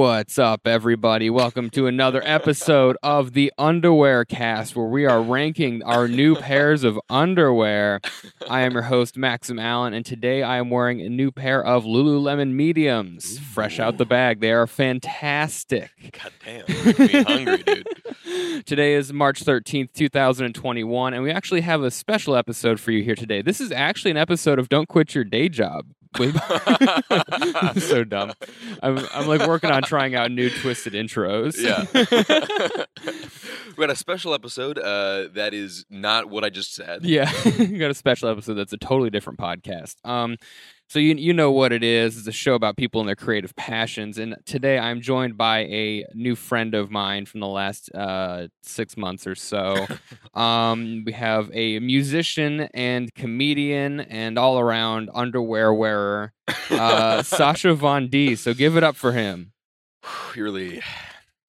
What's up, everybody? Welcome to another episode of the Underwear Cast, where we are ranking our new pairs of underwear. I am your host, Maxim Allen, and today I am wearing a new pair of Lululemon mediums, fresh out the bag. They are fantastic. God damn, me hungry, dude. Today is March 13th, 2021, and we actually have a special episode for you here today. This is actually an episode of Don't Quit Your Day Job. Wait- so dumb. I'm, I'm like working on trying out new twisted intros. Yeah. we got a special episode uh, that is not what I just said. Yeah, we got a special episode that's a totally different podcast. Um, so you you know what it is? It's a show about people and their creative passions. And today I'm joined by a new friend of mine from the last uh, six months or so. um, we have a musician and comedian and all around underwear wearer, uh, Sasha Von D. So give it up for him. You're really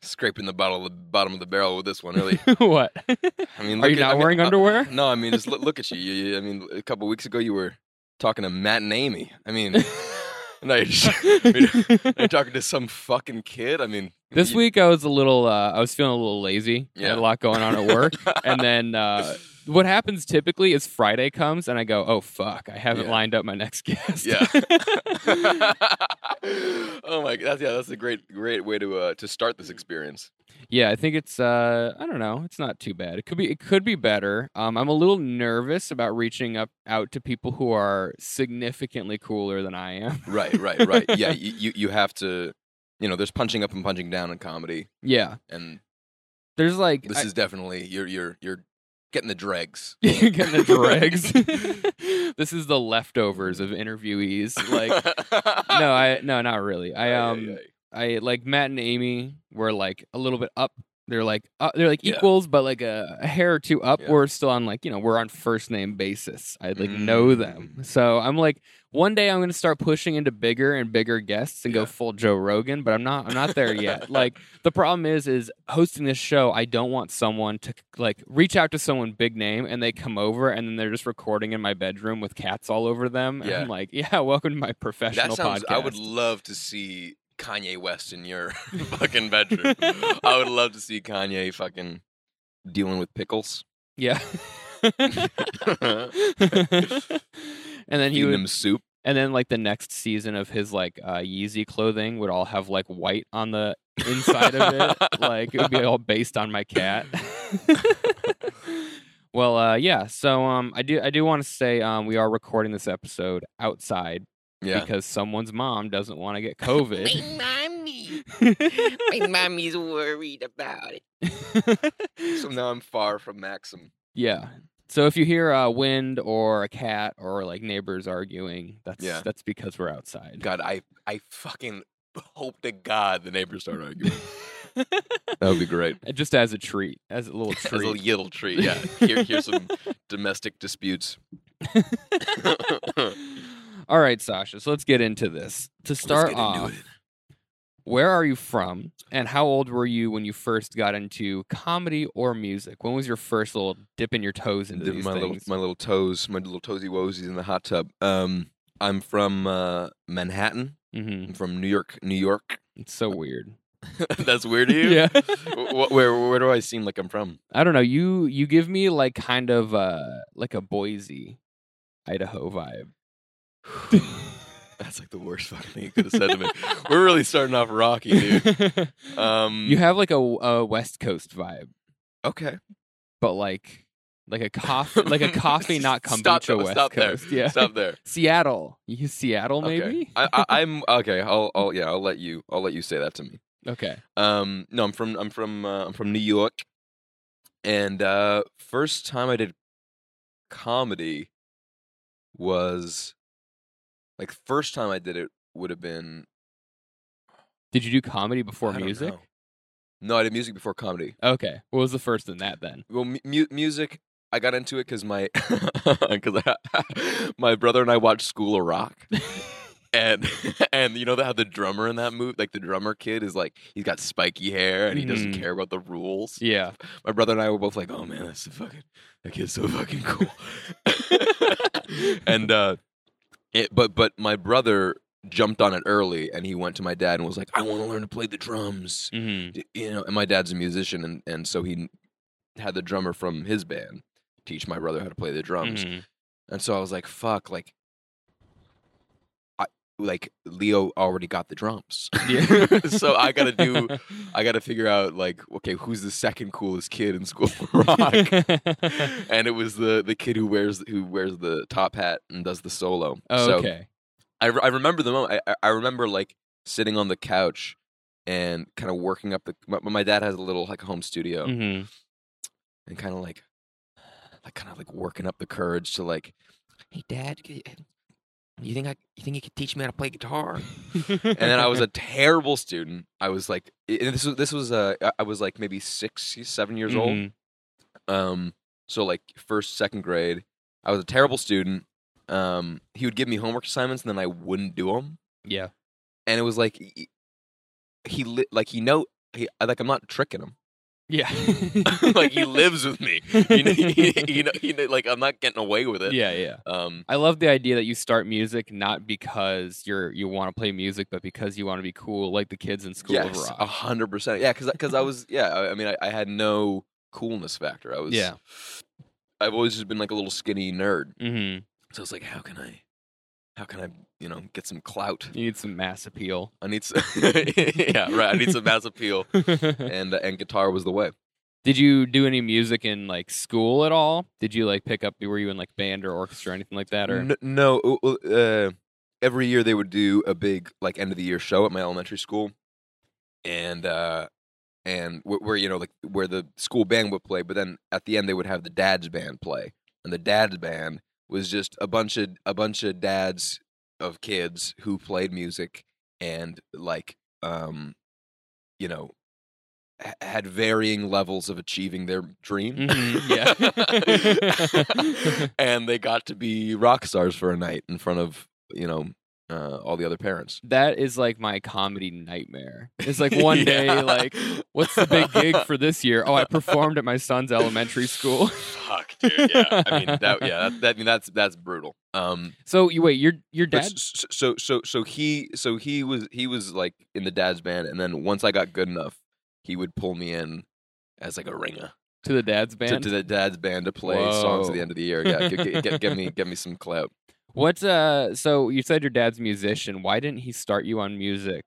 scraping the bottle, the bottom of the barrel with this one. Really, what? I mean, Are you at- not I mean, wearing uh, underwear? No, I mean, just look, look at you. You- you- I mean, a couple weeks ago you were talking to Matt and Amy. I mean, now you're, just, I mean, now you're talking to some fucking kid. I mean, This you- week I was a little uh, I was feeling a little lazy. I had Yeah. a lot going on at work. and then uh, what happens typically is Friday comes and I go, "Oh fuck, I haven't Yeah. lined up my next guest." Yeah. oh my god, that's, yeah, that's a great, great way to uh, to start this experience. yeah, I think it's uh I don't know, it's not too bad. It could be it could be better. Um I'm a little nervous about reaching up out to people who are significantly cooler than I am. Right, right, right. yeah, you, you have to, you know, there's punching up and punching down in comedy, Yeah. and There's like this I- is definitely you're you're you're getting the dregs. getting the dregs. this is the leftovers of interviewees. Like no, I no, not really. I um I like Matt and Amy were like a little bit up. They're like uh, they're like Yeah. equals, but like a, a hair or two up. Yeah. We're still on like you know we're on first name basis. I like know them, Mm. so I'm like one day I'm gonna start pushing into bigger and bigger guests and go full Joe Rogan. But I'm not. I'm not there yet. like the problem is is hosting this show. I don't want someone to like reach out to someone big name and they come over and then they're just recording in my bedroom with cats all over them. And Yeah. I'm like, yeah, welcome to my professional That sounds. podcast. I would love to see Kanye West in your fucking bedroom. I would love to see Kanye fucking dealing with pickles. Yeah. And then he Feeding would, him soup. and then like the next season of his like uh, Yeezy clothing would all have like white on the inside of it. Like it would be all based on my cat. well, uh, yeah. So um, I do I do want to say um, we are recording this episode outside Yeah. because someone's mom doesn't want to get COVID. my mommy. My mommy's worried about it. So now I'm far from Maxim. Yeah. So if you hear a wind or a cat or like neighbors arguing, that's Yeah. that's because we're outside. God, I I fucking hope to God the neighbors start arguing. that would be great. Just as a treat, as a little treat, As a treat. little treat. Yeah. Here, here's some domestic disputes. All right, Sasha. So let's get into this. To start off, where are you from, and how old were you when you first got into comedy or music? When was your first little dipping your toes into Dip these my little things? my little toes, my little toesy woesies in the hot tub. Um, I'm from uh, Manhattan. hmm I'm from New York, New York. It's so weird. That's weird to you. Yeah. Wh- wh- where where do I seem like I'm from? I don't know. You you give me like kind of uh like a Boise, Idaho vibe. That's like the worst fucking thing you could have said to me. We're really starting off rocky, dude. Um, you have like a, a West Coast vibe, okay? but like like a coffee like a coffee, not kombucha Stop, though, West stop there. Coast. Yeah, Stop there. Seattle. You Seattle Okay. maybe? I, I, I'm okay. I'll, I'll yeah. I'll let you. I'll let you say that to me. okay. Um, no, I'm from I'm from uh, I'm from New York, and uh, first time I did comedy was like first time I did it would have been Did you do comedy before I don't music? know. No, I did music before comedy. Okay. What was the first in that then? Well, mu- mu- music. I got into it because my because my brother and I watched School of Rock. And and you know how the drummer in that movie, like the drummer kid, is like he's got spiky hair and he doesn't Mhm. care about the rules. Yeah. My brother and I were both like, "Oh man, that's so fucking that kid's so fucking cool." and uh, it, but but my brother jumped on it early, and he went to my dad and was like, "I want to learn to play the drums." Mm-hmm. You know, and my dad's a musician, and and so he had the drummer from his band teach my brother how to play the drums. Mhm. And so I was like, "Fuck!" Like, like Leo already got the drums. Yeah. so I gotta do. I gotta figure out like, okay, who's the second coolest kid in school of rock? and it was the the kid who wears who wears the top hat and does the solo. Oh, so okay. I, I remember the moment. I, I- remember like sitting on the couch and kind of working up the. My, my dad has a little like home studio hmm and kind of like, like kind of like working up the courage to like. Hey, Dad, you think I you think you could teach me how to play guitar? And then I was a terrible student. I was like, and this was this was uh, I- was like maybe six, seven years old. Mhm. Um, so like first, second grade, I was a terrible student. Um, he would give me homework assignments and then I wouldn't do them. Yeah. And it was like he, he like he know he like I'm not tricking him. Yeah. like he lives with me. You know, he, you know, he, like I'm not getting away with it. yeah, yeah. Um, I love the idea that you start music not because you're you want to play music, but because you want to be cool, like the kids in School yes, a hundred percent. Yeah, because because I was yeah. I, I mean, I, I had no coolness factor. I was Yeah. I've always just been like a little skinny nerd. hmm So I was like, how can I, how can I, you know, get some clout? You need some mass appeal. I need some, yeah, right. I need some mass appeal, and uh, and guitar was the way. Did you do any music in like school at all? Did you like pick up? Were you in like band or orchestra or anything like that? Or N- no, uh, uh, every year they would do a big like end of the year show at my elementary school, and uh, and wh- where you know like where the school band would play, but then at the end they would have the dad's band play, and the dad's band was just a bunch of a bunch of dads of kids who played music and like um, you know. Had varying levels of achieving their dream, Mhm, yeah. and they got to be rock stars for a night in front of you know uh, all the other parents. that is like my comedy nightmare. It's like one day, like, what's the big gig for this year? Oh, I performed at my son's elementary school. Fuck, dude. Yeah, I mean that. Yeah, that, that I mean that's that's brutal. Um, So you wait, your your but dad? s- s- so so so he so he was he was like in the dad's band, and then once I got good enough, he would pull me in as like a ringer to the dad's band. to the dad's band to play songs at the end of the year. Yeah, get, get, get, get me get me some clout. What's uh? So you said your dad's a musician. Why didn't he start you on music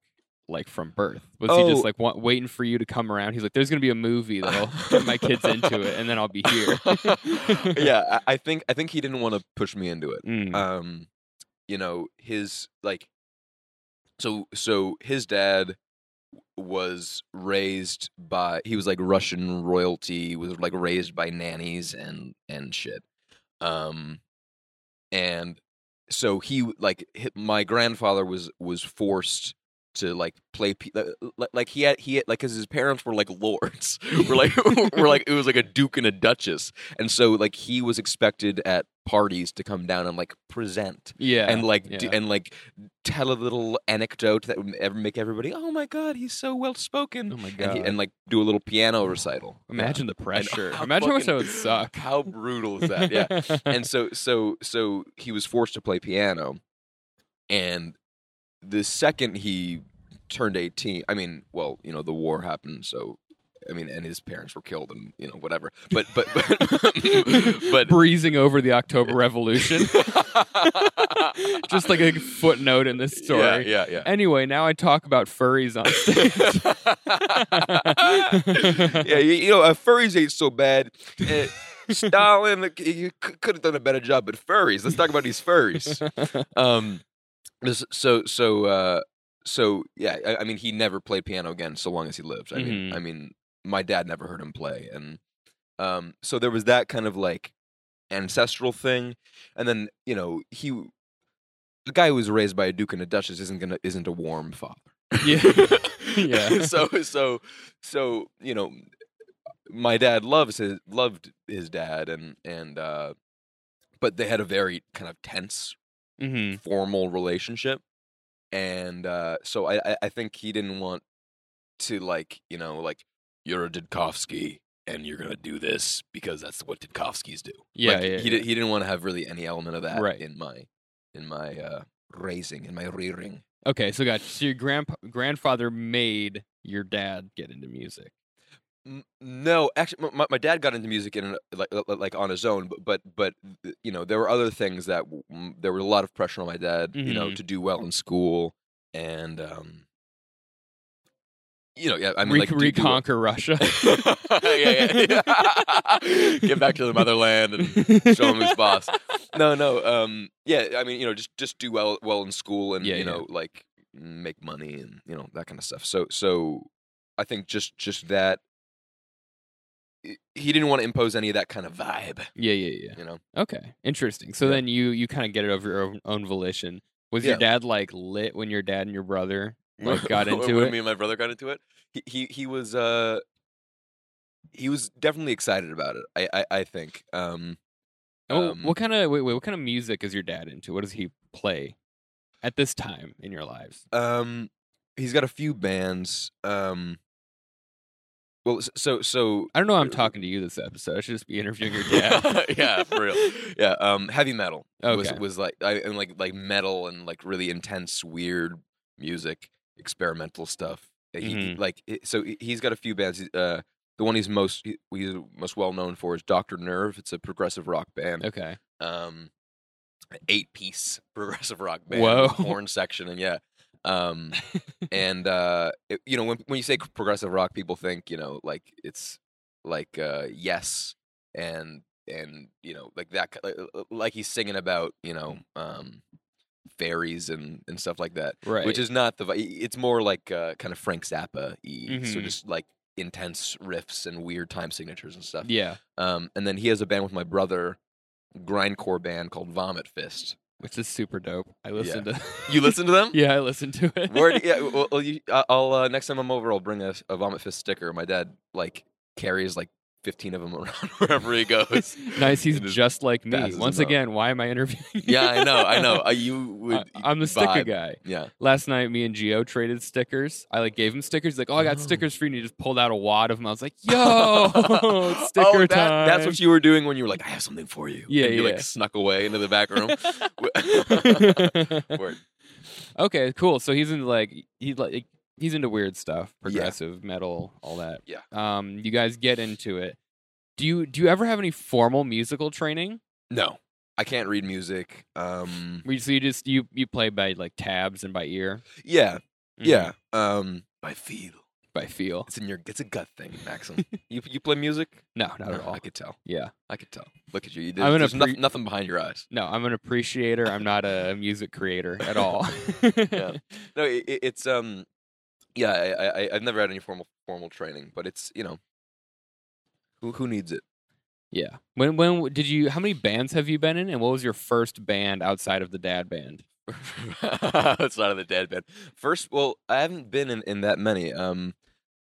like from birth? Was he Oh. just like wa- waiting for you to come around? He's like, "There's gonna be a movie that'll get my kids into it, and then I'll be here." yeah, I, I think I think he didn't want to push me into it. Mm. um you know his like so so his dad was raised by he was like russian royalty was like raised by nannies and and shit um and so he like my grandfather was was forced to like play uh, li- like he had he had like because his parents were like lords. Were like were like it was like a duke and a duchess. And so like he was expected at parties to come down and like present yeah, and like yeah. do, and like tell a little anecdote that would ever make everybody oh my god he's so well spoken oh my and, god! he- and like do a little piano recital Imagine the pressure. how Imagine how much that would suck. how brutal is that yeah and so so so he was forced to play piano and the second he turned 18 i mean well you know the war happened so i mean and his parents were killed and you know whatever but but but, but breezing over the October Revolution. Just like a footnote in this story. yeah yeah yeah Anyway, now I talk about furries on stage. yeah, you, you know, uh, furries ain't so bad. Uh, Stalin, you could have done a better job, but furries. Let's talk about these furries. Um, so so uh, so yeah. I, I mean, he never played piano again so long as he lived. I mean, Mhm. I mean, my dad never heard him play, and um, so there was that kind of like ancestral thing, and then you know he. The guy who was raised by a duke and a duchess isn't gonna isn't a warm father. Yeah. Yeah. so so so you know, my dad loves his loved his dad and and uh, but they had a very kind of tense hmm formal relationship, and uh, so I- I think he didn't want to like you know like you're a Didkovsky and you're gonna do this because that's what Didkovskys do. Yeah, Like, yeah, he yeah. Did, he didn't want to have really any element of that Right. in my in my uh raising in my rearing. Okay, so got so your grandpa grandfather made your dad get into music. No, actually, my, my dad got into music in like like- on his own, but but but you know there were other things that there was a lot of pressure on my dad, you know, Mhm. to do well in school and um, you know, yeah, I mean, Re- like do- do well- reconquer Russia. yeah, yeah, yeah. Get back to the motherland and show him who's boss. No, no, um, yeah, I mean, you know, just just do well well in school and Yeah, you yeah. know, like make money and you know that kind of stuff. So so I think just just that he- he didn't want to impose any of that kind of vibe, yeah, yeah, yeah. you know. Okay, interesting. So Yeah. then you you kind of get it over your own, own volition. Was your dad like lit when your dad and your brother like got into it? Me and my brother got into it. He he he was uh he was definitely excited about it. I I, I think. Um, Oh, um, what kind of wait, wait, what kind of music is your dad into? What does he play at this time in your lives? Um, he's got a few bands. Um, well, so so I don't know. why I'm talking to you this episode. I should just be interviewing your dad. yeah, for real. Yeah, um, heavy metal was was like I and like like metal and like really intense, weird music, experimental stuff. He, Mhm. like so he- he's got a few bands. Uh, the one he's most he- he's most well known for is Doctor Nerve. It's a progressive rock band. Okay. Um, eight piece progressive rock band. Whoa. horn section and yeah. Um, and uh, it, you know when when you say progressive rock, people think you know like it's like uh, yes and and you know like that like, like he's singing about you know um, fairies and and stuff like that, Right. which is not the it's more like uh, kind of Frank Zappa, y so Mhm. just like intense riffs and weird time signatures and stuff. yeah, Um, and then he has a band with my brother, grindcore band called Vomit Fist. which is super dope. I listened to. You listen to them? yeah, I listened to it. Where? Yeah. Well, you, I'll uh, next time I'm over, I'll bring a, a Vomit Fist sticker. My dad like carries like 15 of them around wherever he goes. nice. He's just just like me. Once again, why am I interviewing? you? Yeah, I know. I know. Uh, you would. I, am the sticker vibe. guy. Yeah. Last night, me and Geo traded stickers. I like gave him stickers. He's like, "Oh, I got Oh. stickers for you." And he just pulled out a wad of them. I was like, "Yo, sticker oh, that, time!" That's what you were doing when you were like, "I have something for you." Yeah, and you yeah. like snuck away into the back room. Okay, cool. So he's into like he like he's into weird stuff, progressive metal, all that. Yeah. Um, you guys get into it. Do you do you ever have any formal musical training? No, I can't read music. Um, Where you, so you just you you play by like tabs and by ear. yeah, Mhm. yeah. Um, I feel by feel. it's in your. It's a gut thing, Maxim. you you play music? No, not No, at all. I could tell. Yeah. I could tell. Look at you. you I'm there's gonna there's noth- pre- nothing behind your eyes. No, I'm an appreciator. I'm not a music creator at all. Yeah. No, it, it- it's um, yeah. I, I I've never had any formal formal training, but it's you know, who who needs it? Yeah. When when did you? How many bands have you been in, and what was your first band outside of the dad band? Not of the dead band. First, well, I haven't been in, in that many. Um,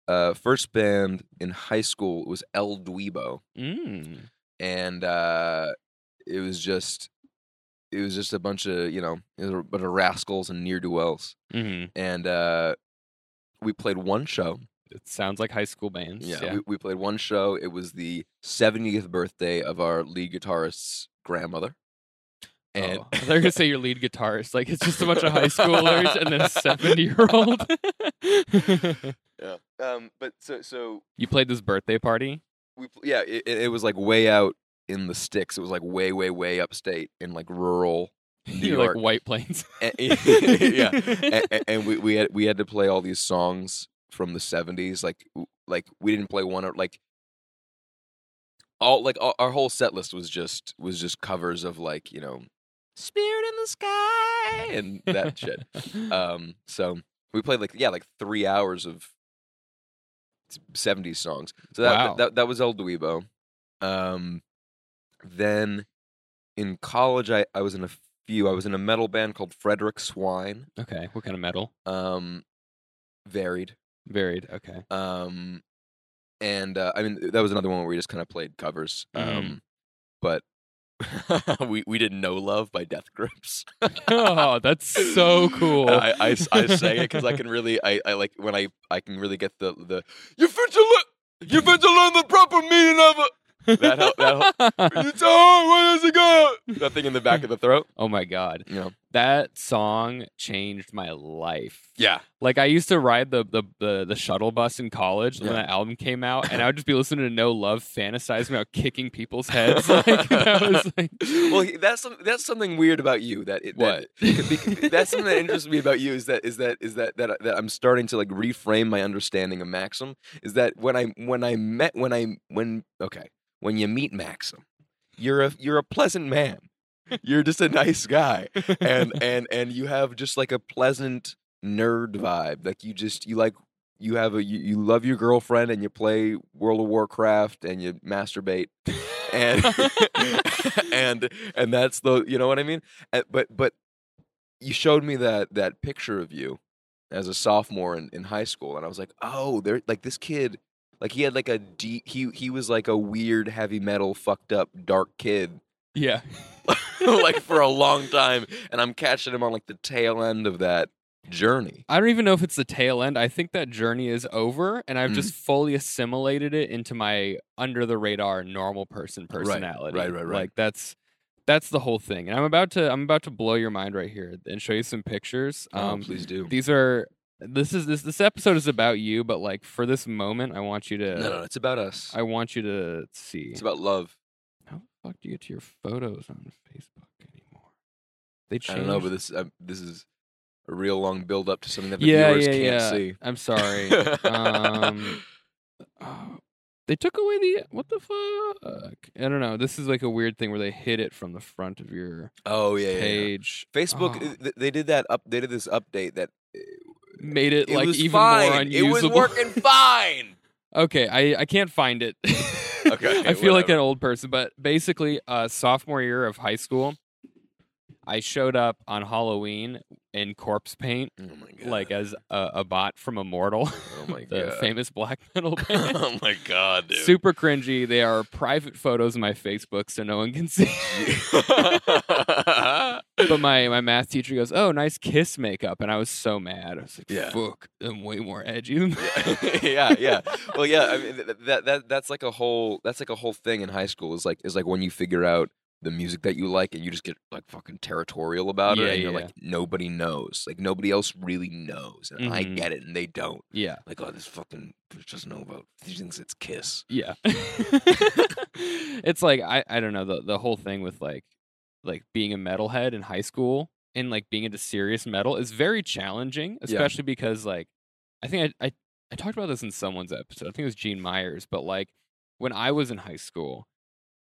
uh, first band in high school was El Dweebo, Mm. and uh, it was just, it was just a bunch of you know, it was a bunch of rascals and near do wells, hmm and uh, we played one show. It sounds like high school bands. Yeah, Yeah. We, we played one show. It was the 70th birthday of our lead guitarist's grandmother, and oh, I thought you were gonna say your lead guitarist. Like it's just a bunch of high schoolers and then a seventy year old. yeah, um, but so so you played this birthday party. we yeah it it was like way out in the sticks it was like way way way upstate in like rural New You're York. Like White Plains. and, yeah. And, and we, we had we had to play all these songs from the 70s like like we didn't play one or like all like our, our whole set list was just was just covers of like you know spirit in the sky and that shit. Um so we played like yeah like three hours of 70s songs. So that Wow. that, that was El Dweebo um then in college I, I was in a few i was in a metal band called frederick swine okay. What kind of metal? um varied Varied. Okay. um and uh, i mean that was another one where we just kind of played covers Mhm. um but we we did no love by death grips oh, that's so cool. I, I, I say it because I can really I, I like when I I can really get the the you fit to learn you fit to learn the proper meaning of That help- that it's on. Where does it go? That thing in the back of the throat. oh my god, You know. That song changed my life. Yeah. Like I used to ride the the the, the shuttle bus in college when Yeah. that album came out, and I would just be listening to No Love, fantasizing about kicking people's heads. Like that was like, well, that's some, that's something weird about you. That it, what? That, that's something that interests me about you is that is that is that that that I'm starting to like reframe my understanding of Maxim. Is that when I when I met when I when okay when you meet Maxim, you're a you're a pleasant man. You're just a nice guy, and and and you have just like a pleasant nerd vibe. Like you just you like you have a you, you love your girlfriend and you play World of Warcraft and you masturbate and and and that's the you know what I mean. But but you showed me that that picture of you as a sophomore in, in high school, and I was like, oh, there like this kid, like he had like a deep he he was like a weird heavy metal fucked up dark kid yeah. like for a long time, and I'm catching him on like the tail end of that journey. I don't even know if it's the tail end. I think that journey is over, and I've Mm. just fully assimilated it into my under the radar normal person Right, personality. right, right, right. Like that's that's the whole thing. And I'm about to I'm about to blow your mind right here and show you some pictures. Oh, Um, please do. these are this is this this episode is about you, but like for this moment, I want you to No, no, it's about us. I want you to see. It's about love. Fuck do you get to your photos on Facebook anymore? They changed. I don't know, but this uh, this is a real long build up to something that the yeah, viewers yeah, can't yeah. see. I'm sorry. um, oh, they took away the what the fuck? I don't know. This is like a weird thing where they hid it from the front of your oh yeah, yeah, yeah. page. Facebook, Oh, they did that up. They did this update that uh, made it, it like even fine. more unusable. It was working fine. Okay, I I can't find it. Okay, I feel like an old person, but basically, uh, sophomore year of high school, I showed up on Halloween in corpse paint, Oh my god! like as a, Abbath from Immortal, oh my the god! famous black metal band. oh my god, dude! Super cringy. They are private photos of my Facebook, so no one can see. But my my math teacher goes, "Oh, nice kiss makeup," and I was so mad. I was like, Yeah. "Fuck, I'm way more edgy yeah, yeah. Well, yeah. I mean, that that that's like a whole that's like a whole thing in high school. Is like is like when you figure out the music that you like and you just get like fucking territorial about Yeah, it, and you're yeah, like nobody knows, like nobody else really knows, and I Mhm. get it, and they don't. yeah, Like, oh, this fucking doesn't know about. He thinks it's Kiss. yeah." it's like I I don't know the the whole thing with like like being a metalhead in high school and like being into serious metal is very challenging, especially because like I think I, I I talked about this in someone's episode. I think it was Gene Myers, but like when I was in high school,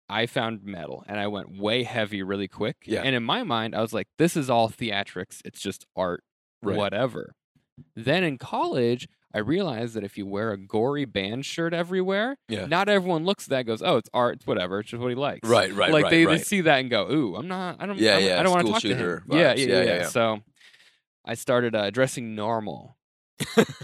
I found metal and I went way heavy really quick. Yeah. And in my mind, I was like, this is all theatrics. It's just art, Right. whatever. Then in college, I realized that if you wear a gory band shirt everywhere, Yeah. not everyone looks at that and goes, oh, it's art, it's whatever. It's just what he likes. Right, right, like right, they, they see that and go, ooh, I'm not, I don't, Yeah, I'm- yeah, I don't want to talk to him. Yeah, yeah, Yeah, yeah, yeah. So I started uh, dressing normal.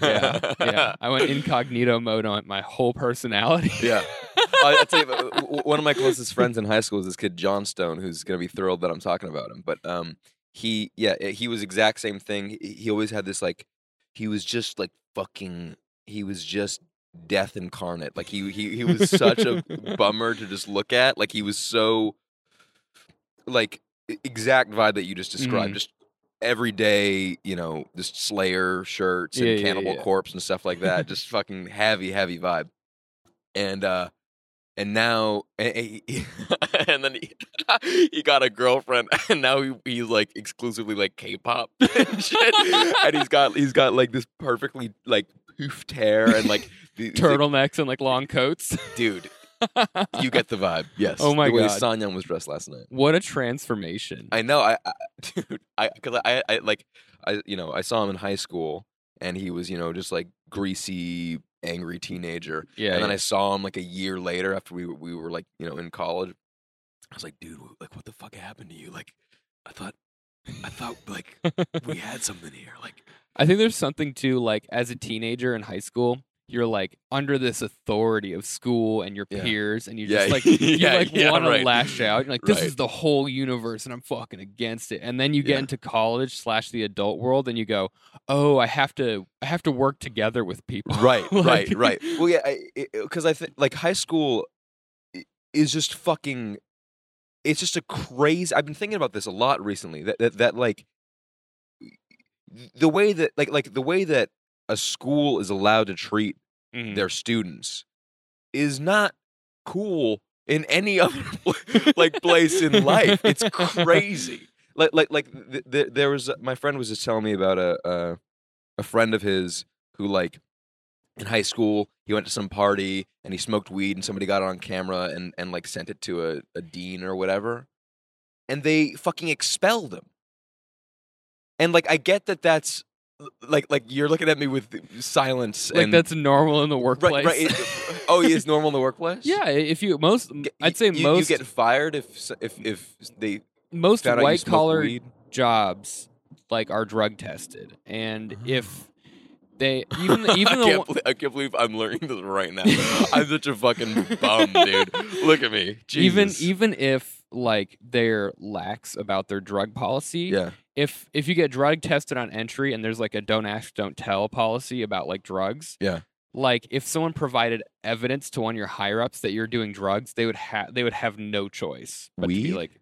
Yeah, yeah. I went incognito mode on my whole personality. Yeah. I, I tell you, uh, one of my closest friends in high school is this kid John Stone, who's gonna be thrilled that I'm talking about him. But um, he, yeah, he was exact same thing. He always had this like, he was just like fucking. He was just death incarnate. Like he he he was such a bummer to just look at. Like he was so, like exact vibe that you just described. Mhm. Just every day, you know, just Slayer shirts and Yeah, yeah, Cannibal yeah. Corpse and stuff like that. just fucking heavy, heavy vibe. And uh and now and, and then he, he got a girlfriend and now he, he's like exclusively like K-pop and shit. and he's got he's got like this perfectly like poofed hair and like the- Turtlenecks and like long coats. dude you get the vibe yes Oh my the way God. Sanyeon was dressed last night what a transformation. I know I, I dude I because I, I like I you know I saw him in high school and he was you know just like greasy angry teenager yeah. and then yeah. I saw him like a year later after we were, we were like you know in college. I was like, dude, like what the fuck happened to you? Like, I thought, I thought like we had something here. Like, I think there's something too, like as a teenager in high school, you're like under this authority of school and your Yeah. peers, and you Yeah, just like you yeah, like want to right. lash out. You're like, this Right. is the whole universe, and I'm fucking against it. And then you get into college slash the adult world, and you go, oh, I have to, I have to work together with people. right, Like- right, right. Well, yeah, because I, think like high school, is just fucking. It's just a crazy. I've been thinking about this a lot recently. That that, that like the way that like like the way that a school is allowed to treat Mhm. their students is not cool in any other like place in life. It's crazy. Like like like th- th- there was my friend was just telling me about a a, a friend of his who like in high school he went to some party and he smoked weed and somebody got it on camera and and like sent it to a, a dean or whatever and they fucking expelled him. And like I get that that's like like you're looking at me with silence like and that's normal in the workplace. right. It- oh, is normal in the workplace. yeah, if you most, i'd say you, most you get fired if if if they most found out you white collar jobs like are drug tested, and ah. if they even even I, the can't one- believe, I can't believe I'm learning this right now. I'm such a fucking bum, dude. Look at me. even even if like they're lax about their drug policy, yeah, if if you get drug tested on entry and there's like a don't ask don't tell policy about like drugs Yeah. like if someone provided evidence to one of your higher ups that you're doing drugs they would have they would have no choice but to be like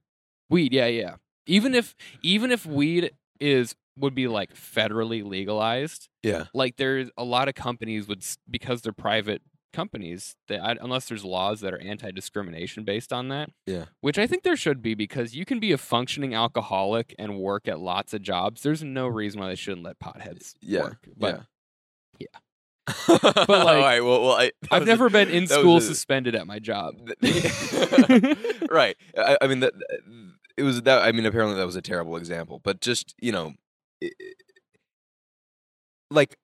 weed yeah yeah even if even if weed is would be like federally legalized yeah, like there's a lot of companies would because they're private companies that I, unless there's laws that are anti-discrimination based on that Yeah. which i think there should be because you can be a functioning alcoholic and work at lots of jobs there's no reason why they shouldn't let potheads yeah, work but yeah. But, but like, all right, well, well, I, I've was a- never been in school a- suspended at my job right. I, I mean that it was that. I mean, apparently that was a terrible example, but just you know, i- i- like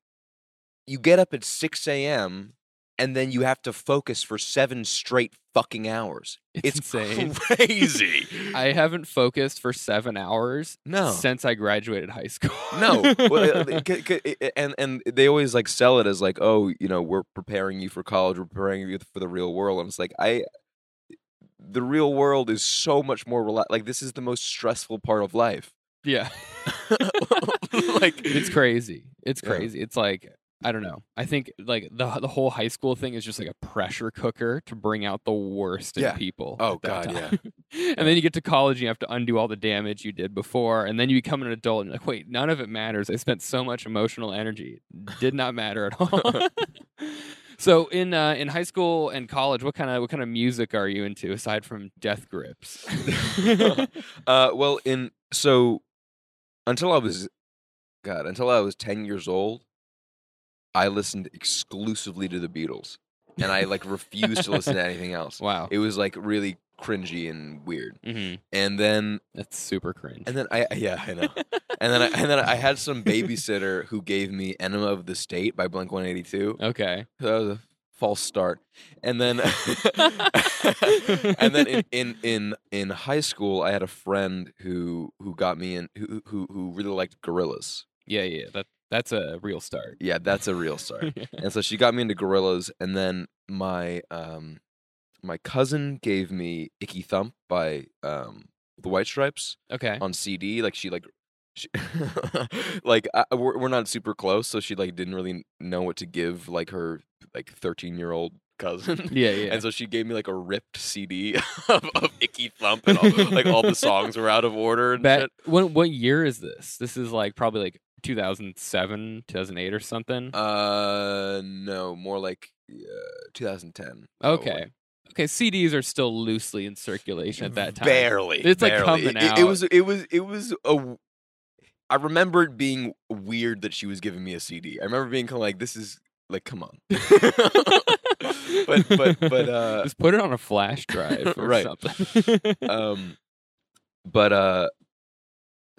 you get up at six a.m. and then you have to focus for seven straight fucking hours. It's It's, insane. crazy. i haven't focused for seven hours no. since i graduated high school No, well, uh, and and they always like sell it as like, oh, you know, we're preparing you for college, we're preparing you for the real world, and it's like I, the real world is so much more rela- like this is the most stressful part of life. yeah like it's crazy. It's Yeah. crazy. It's like I don't know. I think like the the whole high school thing is just like a pressure cooker to bring out the worst in Yeah. people. Oh, God, yeah. time. and then you get to college, and you have to undo all the damage you did before, and then you become an adult, and you're like, wait, none of it matters. I spent so much emotional energy. Did not matter at all. so in uh, in high school and college, what kind of what kind of music are you into aside from Death Grips? uh, well, in so until I was, God, until I was ten years old, I listened exclusively to the Beatles, and I like refused to listen to anything else. wow. It was like really cringy and weird. hmm And then, That's super cringe. and then I yeah I know. and then I, and then I had some babysitter who gave me "Enema of the State" by Blink One Eighty Two. okay. That was a false start. And then and then in, in in in high school, I had a friend who who got me in who who who really liked Gorillaz. Yeah, yeah. That that's a real start. Yeah, that's a real start. and so she got me into Gorillaz and then my um my cousin gave me icky thump by um the white stripes okay. on cd like she like she, like I, we're, we're not super close so she like didn't really know what to give like her like 13 year old cousin Yeah, yeah. and so she gave me like a ripped cd of, of icky thump and all, like all the songs were out of order and Bet, shit what what year is this? This is like probably like 2007, 2008 or something. uh no more like uh, 2010 okay. probably. Okay, CDs are still loosely in circulation at that time. Barely. It's, like, coming It- it, out. It was. It was. It was a I remember it being weird that she was giving me a CD. I remember being kind of like, "This is like, come on." but but but uh, Just put it on a flash drive or Right. something. um, but uh,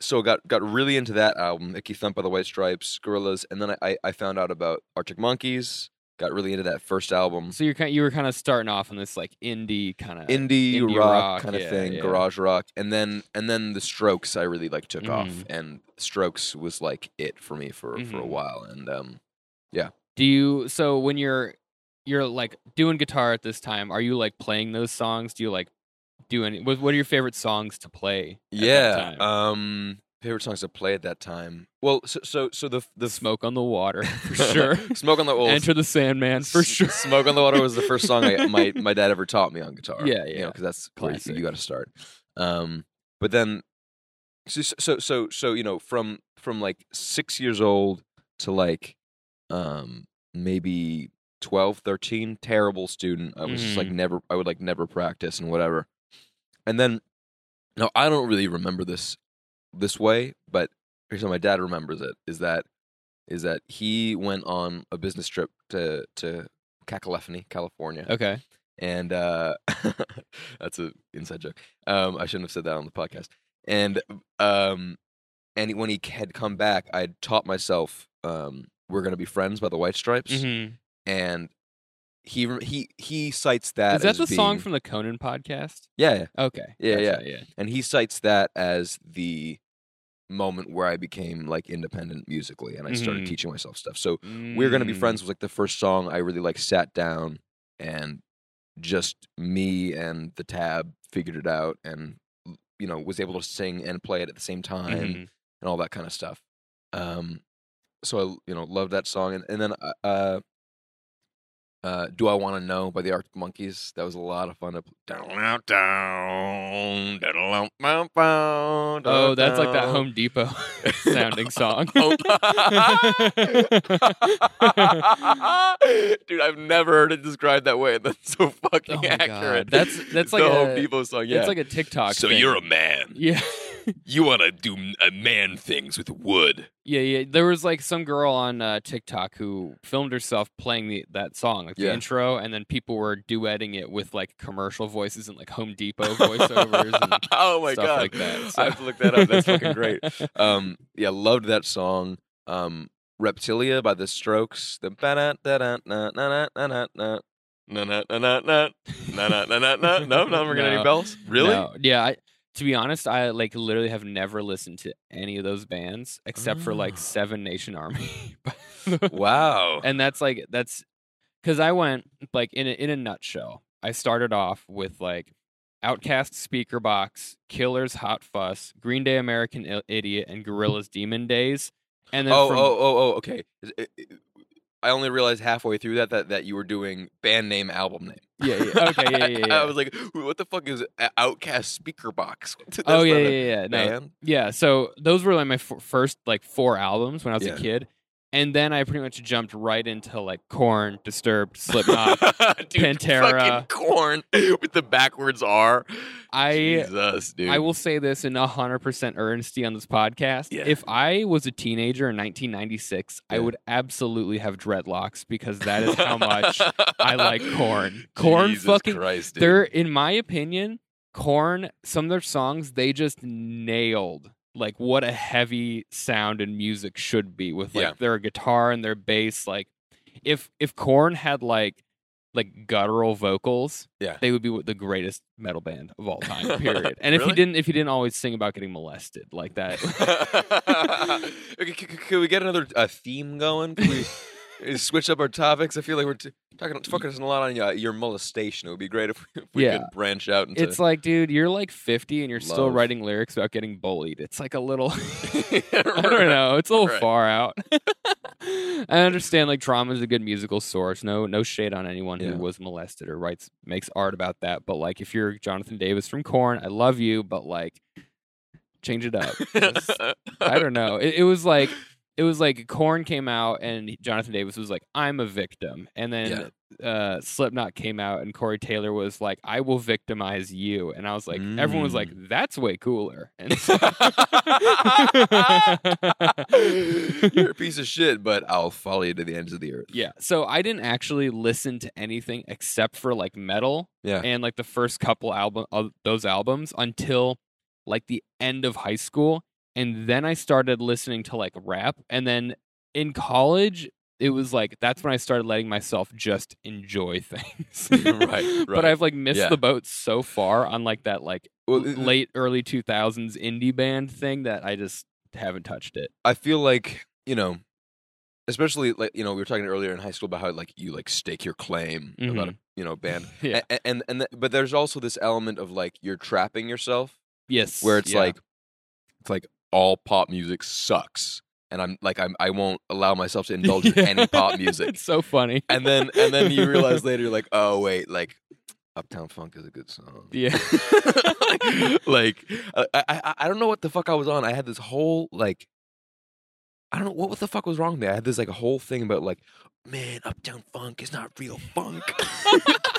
so got got really into that album, Icky Thump by the White Stripes, Gorillaz, and then I I- found out about Arctic Monkeys. Got really into that first album. so you're kind you were kind of starting off on this like indie kind of indie, indie rock, rock, kind of yeah, thing, yeah. garage rock, and then and then the Strokes I really like took off, Mhm. and Strokes was like it for me for for a Mhm. while, and um, yeah. Do you so when you're you're like doing guitar at this time, are you like playing those songs? Do you like do any what what are your favorite songs to play? yeah, um, favorite songs to play at that time. Well, so so so the the Smoke on the water for sure. Smoke on the well, Enter the Sandman for sure. Smoke on the Water was the first song I, my my dad ever taught me on guitar. Yeah, You yeah. know, because that's where you- Classic. you got to start. Um, but then, so, so so so you know, from from like six years old to like, um, maybe 12, 13, terrible student. I was just like Mhm. never. I would like never practice and whatever. And then, no, I don't really remember this this way, but here's how my dad remembers it: is that is that he went on a business trip to to Cacophony, California, Okay. and uh, that's a inside joke. Um, I shouldn't have said that on the podcast. And um, and when he had come back, I had taught myself um, "We're Gonna Be Friends" by the White Stripes, Mhm. and he he he cites that Is that as the song from the Conan podcast? yeah, yeah Okay. Yeah, yeah. Gotcha, yeah. and he cites that as the moment where I became like independent musically and I started Mhm. teaching myself stuff. So We're Gonna Be Mm. Friends was like the first song I really like sat down and just me and the tab figured it out and you know was able to sing and play it at the same time Mhm. and all that kind of stuff. Um so I you know loved that song and, and then uh, uh Do I Want to Know by the Arctic Monkeys. That was a lot of fun to play. Oh, that's like that Home Depot sounding song. Dude, I've never heard it described that way. That's so fucking Oh my accurate. God. That's that's like the a Home Depot song. Yeah. It's like a TikTok. so thing. you're a man. yeah. You want to do uh, man things with wood. Yeah, yeah. There was like some girl on uh, TikTok who filmed herself playing the that song, like the Yeah. intro, and then people were duetting it with like commercial voices and like Home Depot voiceovers and oh my stuff god! like that. I have to look that up. That's fucking great. Um, yeah, loved that song. Um, Reptilia by the Strokes. The ba da da na na na na na na na na na na na na na na na. No, not ringing any No. bells. Really? No. Yeah. I, to be honest, I like literally have never listened to any of those bands except for like Oh. Seven Nation Army. Wow. and that's like that's because I went like in a, in a nutshell. I started off with like OutKast Speakerboxxx, Killers Hot Fuss, Green Day American I- Idiot, and mm-hmm. Gorillaz Demon Days. And then oh, from, oh, oh, oh, okay. Is it- it- I only realized halfway through that that, that you were doing band name, album name. Yeah, yeah. Okay, yeah, yeah, yeah. I was like, what the fuck is OutKast Speakerboxxx? Oh yeah, yeah, yeah, yeah. No, yeah. So those were like my f- first like four albums when I was Yeah. a kid, and then I pretty much jumped right into like Korn, Disturbed, Slipknot. Dude, Pantera. fucking Korn with the backwards R. I Jesus, dude. I will say this in hundred percent earnesty on this podcast. Yeah. If I was a teenager in 1996, I would absolutely have dreadlocks because that is how much I like Korn. Korn fucking- Christ, dude. they're, in my opinion, Korn. Some of their songs they just nailed like what a heavy sound and music should be with like Yeah. their guitar and their bass. Like if if Korn had like like guttural vocals, Yeah. they would be the greatest metal band of all time. Period. And if Really? you didn't, if you didn't always sing about getting molested like that, okay, c- c- can we get another uh, theme going? Can we uh, switch up our topics? I feel like we're t- talking focusing a lot on uh, your molestation. It would be great if we, if we Yeah. could branch out into. it's like, dude, you're like 50 and you're still writing lyrics about getting bullied. It's like a little, I don't know, it's a little Right. far out. I understand like trauma is a good musical source. No, no shade on anyone Yeah. who was molested or writes makes art about that. But like, if you're Jonathan Davis from Korn, I love you, but like, change it up. Just- I don't know. It, it was like it was like Korn came out and Jonathan Davis was like, "I'm a victim," and then uh, Slipknot came out and Corey Taylor was like, "I will victimize you," and I was like, everyone was like, Mm. "That's way cooler." And so- You're a piece of shit, but I'll follow you to the ends of the earth. yeah, so I didn't actually listen to anything except for like metal Yeah. and like the first couple album of those albums until like the end of high school and then I started listening to like rap and then in college it was like that's when I started letting myself just enjoy things. Right, right, But. I've like missed Yeah. the boat so far on like that like Well, late early 2000s indie band thing that I just haven't touched it. I feel like you know, especially like you know, we were talking earlier in high school about how like you like stake your claim about a mm-hmm. you know band, Yeah. A- and and, th- but there's also this element of like you're trapping yourself, Yes. where it's yeah. like, it's like all pop music sucks, and I'm like I'm I won't allow myself to indulge in any pop music. it's so funny. And then and then you realize later, like, oh wait, like Uptown Funk is a good song. Yeah. like, uh, like, I, I I don't know what the fuck I was on. I had this whole like I don't know what, what the fuck was wrong there. I had this like whole thing about like, man, Uptown Funk is not real funk.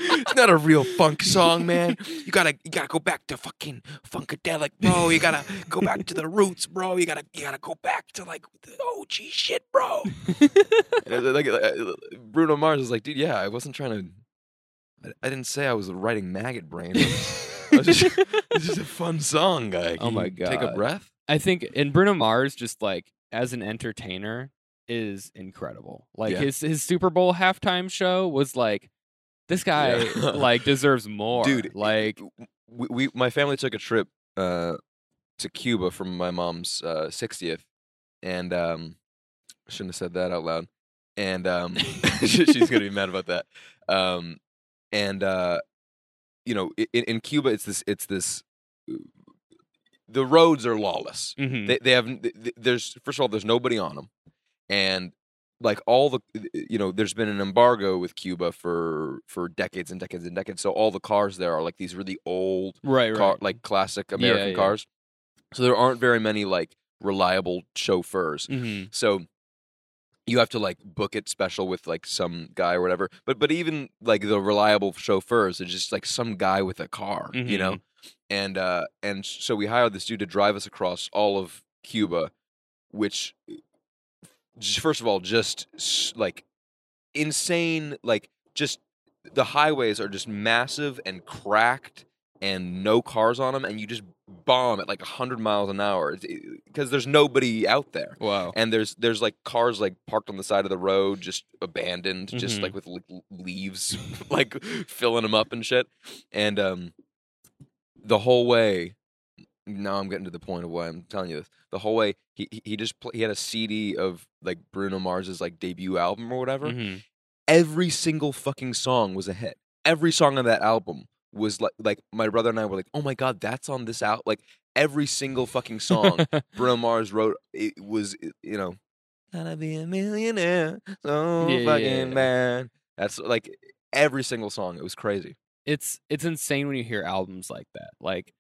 It's not a real funk song, man. You gotta you gotta go back to fucking funkadelic, bro. You gotta go back to the roots, bro. You gotta you gotta go back to like the OG shit, bro. Uh, like uh, Bruno Mars was like, dude, yeah, I wasn't trying to. I, I didn't say I was writing maggot brain. I was just, just a fun song, guy. Oh my you Take a breath. I think and Bruno Mars just like as an entertainer is incredible. Like Yeah. his his Super Bowl halftime show was like this guy Yeah. like deserves more. Dude, like we, we my family took a trip uh, to Cuba from my mom's uh, 60th, and um, I shouldn't have said that out loud. And um, she- she's gonna be mad about that. Um, and uh, you know, in, in Cuba, it's this, it's this. The roads are lawless. mhm. They, they have th- there's first of all there's nobody on them, and like all the you know there's been an embargo with Cuba for for decades and decades and decades. So all the cars there are like these really old right, right. car like classic American yeah. cars. So there aren't very many like reliable chauffeurs. Mhm. So you have to like book it special with like some guy or whatever. But but even like the reliable chauffeurs are just like some guy with a car, you know. And uh and so we hired this dude to drive us across all of Cuba, which j- first of all just like insane like just the highways are just massive and cracked and no cars on them and you just bomb at like 100 miles an hour because there's nobody out there Wow. and there's there's like cars like parked on the side of the road just abandoned just Mhm. like with leaves like filling them up and shit and um the whole way now i'm getting to the point of why i'm telling you this the whole way he he- just pl- he had a cd of like bruno mars's like debut album or whatever Mhm. every single fucking song was a hit every song on that album was like like my brother and i were like oh my god that's on this out like every single fucking song Bruno Mars wrote it was you know gotta be a millionaire so Yeah, yeah, fucking yeah. bad. That's like every single song. It was crazy. it's it's insane when you hear albums like that like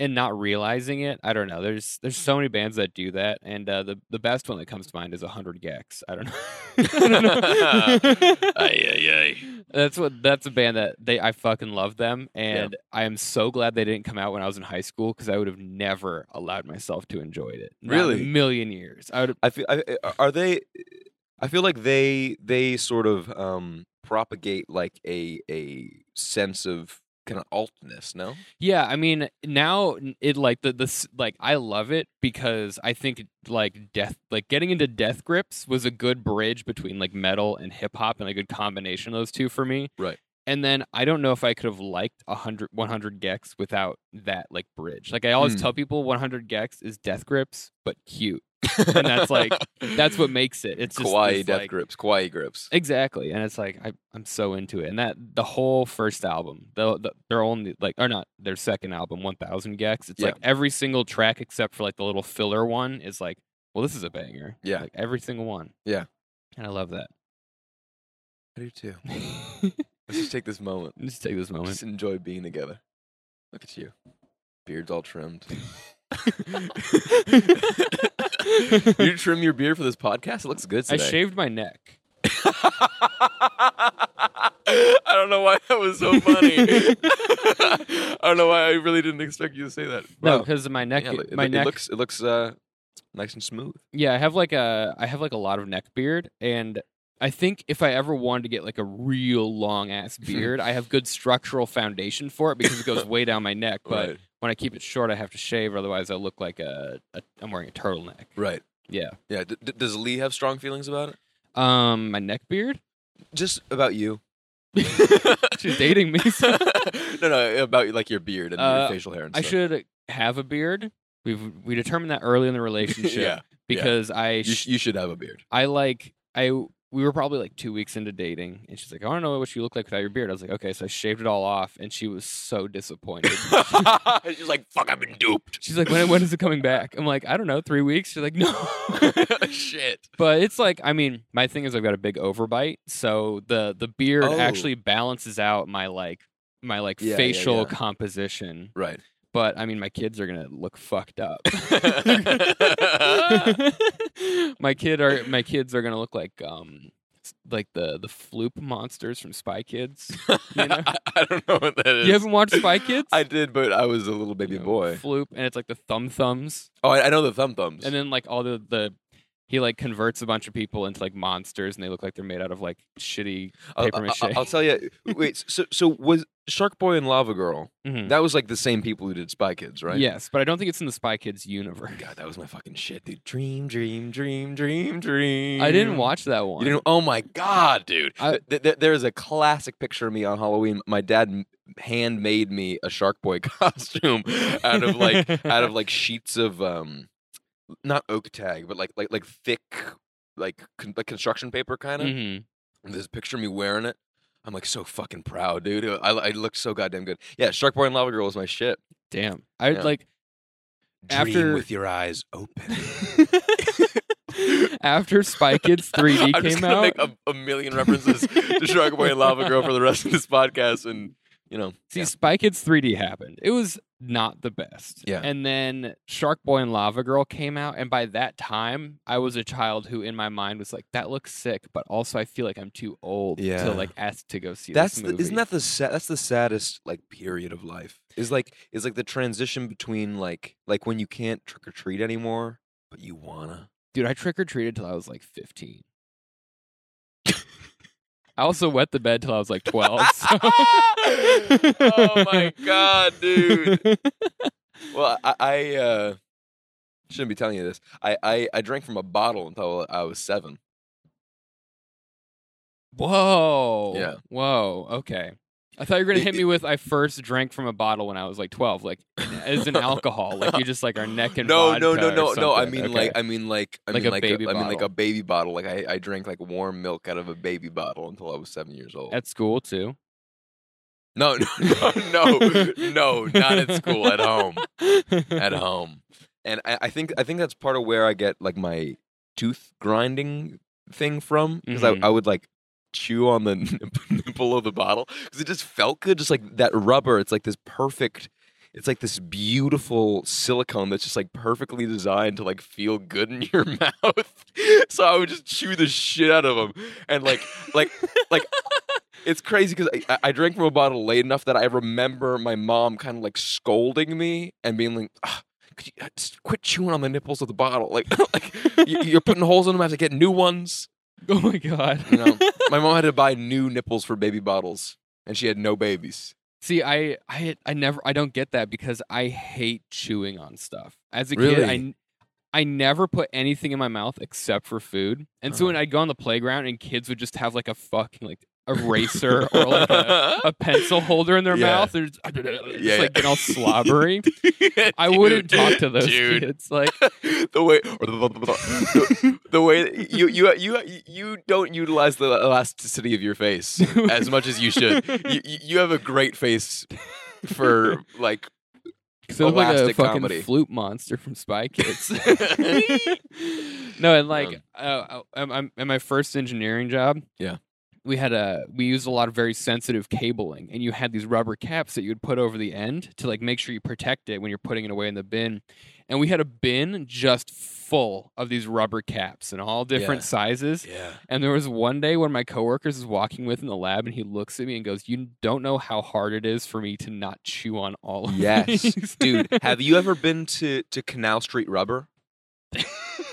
and not realizing it i don't know there's there's so many bands that do that and uh the the best one that comes to mind is 100 gecs i don't know, I don't know. That's what that's a band that they i fucking love them and i am so glad they didn't come out when i was in high school because i would have never allowed myself to enjoy it Really? a million years i would I feel I, I- are they. I feel like they they sort of um, propagate like a a sense of kind of altness. No, Yeah, I mean now it like the this like I love it because I think like death like getting into Death Grips was a good bridge between like metal and hip hop and a good combination of those two for me. Right. And then I don't know if I could have liked 100 100 gecs without that like bridge. Like I always Hmm. tell people 100 gecs is Death Grips but cute. And that's like that's what makes it. It's just kawaii death like, grips, kawaii grips. Exactly, and it's like I, I'm so into it, and that the whole first album, the, the their only like or not their second album, 1000 gecs. It's Yeah. like every single track except for like the little filler one is like, well, this is a banger. Yeah. like every single one. Yeah. and I love that. I do too. Let's just take this moment. Let's just take this moment. Just enjoy being together. Look at you. Beard's all trimmed. you trim your beard for this podcast? It looks good I shaved my neck. I don't know why that was so funny. I don't know why I really didn't expect you to say that. No, because my neck, Yeah, it, my it neck. looks it looks uh, nice and smooth. Yeah, I have like a I have like a lot of neck beard and I think if I ever wanted to get like a real long ass beard, I have good structural foundation for it because it goes way down my neck. But right. When I keep it short, I have to shave, otherwise I look like a, a I'm wearing a turtleneck. Right. Yeah. Yeah. D- d- does Lee have strong feelings about it? Um, my neck beard. Just about you. She's dating me. So. no, no, about like your beard and Uh, your facial hair and I should have a beard. We've we determined that early in the relationship yeah. because I You, sh- sh- you should have a beard. I like I we were probably like two weeks into dating, and she's like, "I don't know what you look like without your beard." I was like, "Okay," so I shaved it all off, and she was so disappointed. She's like, "Fuck, I've been duped." she's like, "When when is it coming back?" I'm like, "I don't know, three weeks." She's like, "No." Shit. But it's like, I mean, my thing is I've got a big overbite, so the the beard Oh. actually balances out my like my like Yeah, yeah, facial yeah. composition. Right. But I mean, my kids are gonna look fucked up. my kid are my kids are gonna look like um like the the floop monsters from Spy Kids. You know? I don't know what that is. You haven't watched Spy Kids? I did, but I was a little baby You know, boy. Floop, and it's like the thumb thumbs, Oh, I, I know the thumb thumbs. and then like all the the he like converts a bunch of people into like monsters, and they look like they're made out of like shitty I'll, paper I'll- mache. I'll, tell you. Wait, so so was Shark Boy and Lava Girl? Mhm. That was like the same people who did Spy Kids, right? Yes, but I don't think it's in the Spy Kids universe. God, that was my fucking shit, dude. Dream, dream, dream, dream, dream. I didn't watch that one. You didn't? Oh my god, dude! I- Th- th- there's a classic picture of me on Halloween. My dad m- handmade me a Shark Boy costume out of like out of like sheets of um, not oak tag, but like like like thick like con- like construction paper kind of. Mhm. There's a picture of me wearing it. I'm like so fucking proud, dude. I, I look so goddamn good. Yeah, Shark Boy and Lava Girl is my shit. Damn, I Yeah. like Dream After- with your eyes open. after Spy Kids 3D I'm just came out. make a, a million references to Shark Boy and Lava Girl for the rest of this podcast, and you know, See, yeah. Spy Kids 3D happened. It was not the best. Yeah. And then Shark Boy and Lava Girl came out, and by that time, I was a child who, in my mind, was like, "That looks sick," but also I feel like I'm too old Yeah. to like ask to go see that's this the, isn't that the sad, that's the saddest like period of life is like is like the transition between like like when you can't trick or treat anymore, but you wanna. Dude, I trick or treated till I was like 15. I also wet the bed till I was like 12. so- oh my god, dude. Well, I, I uh, shouldn't be telling you this. I, I I drank from a bottle until I was seven. Whoa. Yeah. Whoa. Okay. I thought you were gonna hit me with I first drank from a bottle when I was like twelve, like as an alcohol, like you just like are neck and no, no, no, no, no. I mean Okay. like I mean like I Like mean a like baby I mean like a baby bottle. Like I, I drank like warm milk out of a baby bottle until I was seven years old. at school too. No, no, no, no, no, not at school. At home, at home. And I, I think I think that's part of where I get like my tooth grinding thing from because Mhm. I, I would like chew on the nipple of the bottle because it just felt good, just like that rubber. It's like this perfect. It's like this beautiful silicone that's just like perfectly designed to like feel good in your mouth. so I would just chew the shit out of them, and like like like it's crazy because I, I- drank from a bottle late enough that I remember my mom kind of like scolding me and being like, "Ah, Could you, uh, just quit chewing on the nipples of the bottle? Like, like you- you're putting holes in them. I have to get new ones. Oh my god. You know, my mom had to buy new nipples for baby bottles, and she had no babies. See, I, I, I never, I don't get that because I hate chewing on stuff. As a kid, I, I, never put anything in my mouth except for food. And so Uh-huh. when I'd go on the playground and kids would just have like a fucking like eraser or like a, a pencil holder in their Yeah. mouth, they're just, just Yeah, like getting all slobbery. I wouldn't talk to those dude. kids. Like, the way the, the way you you you you don't utilize the elasticity of your face as much as you should. You you have a great face for like look like a fucking comedy. flute monster from Spy Kids. no, and like, uh, uh, um, at my first engineering job, Yeah. We had a we used a lot of very sensitive cabling, and you had these rubber caps that you would put over the end to like make sure you protect it when you're putting it away in the bin. And we had a bin just full of these rubber caps in all different Yeah. sizes. yeah. And there was one day when my coworkers is walking with in the lab, and he looks at me and goes, "You don't know how hard it is for me to not chew on all of Yes, these." dude. Have you ever been to to Canal Street Rubber?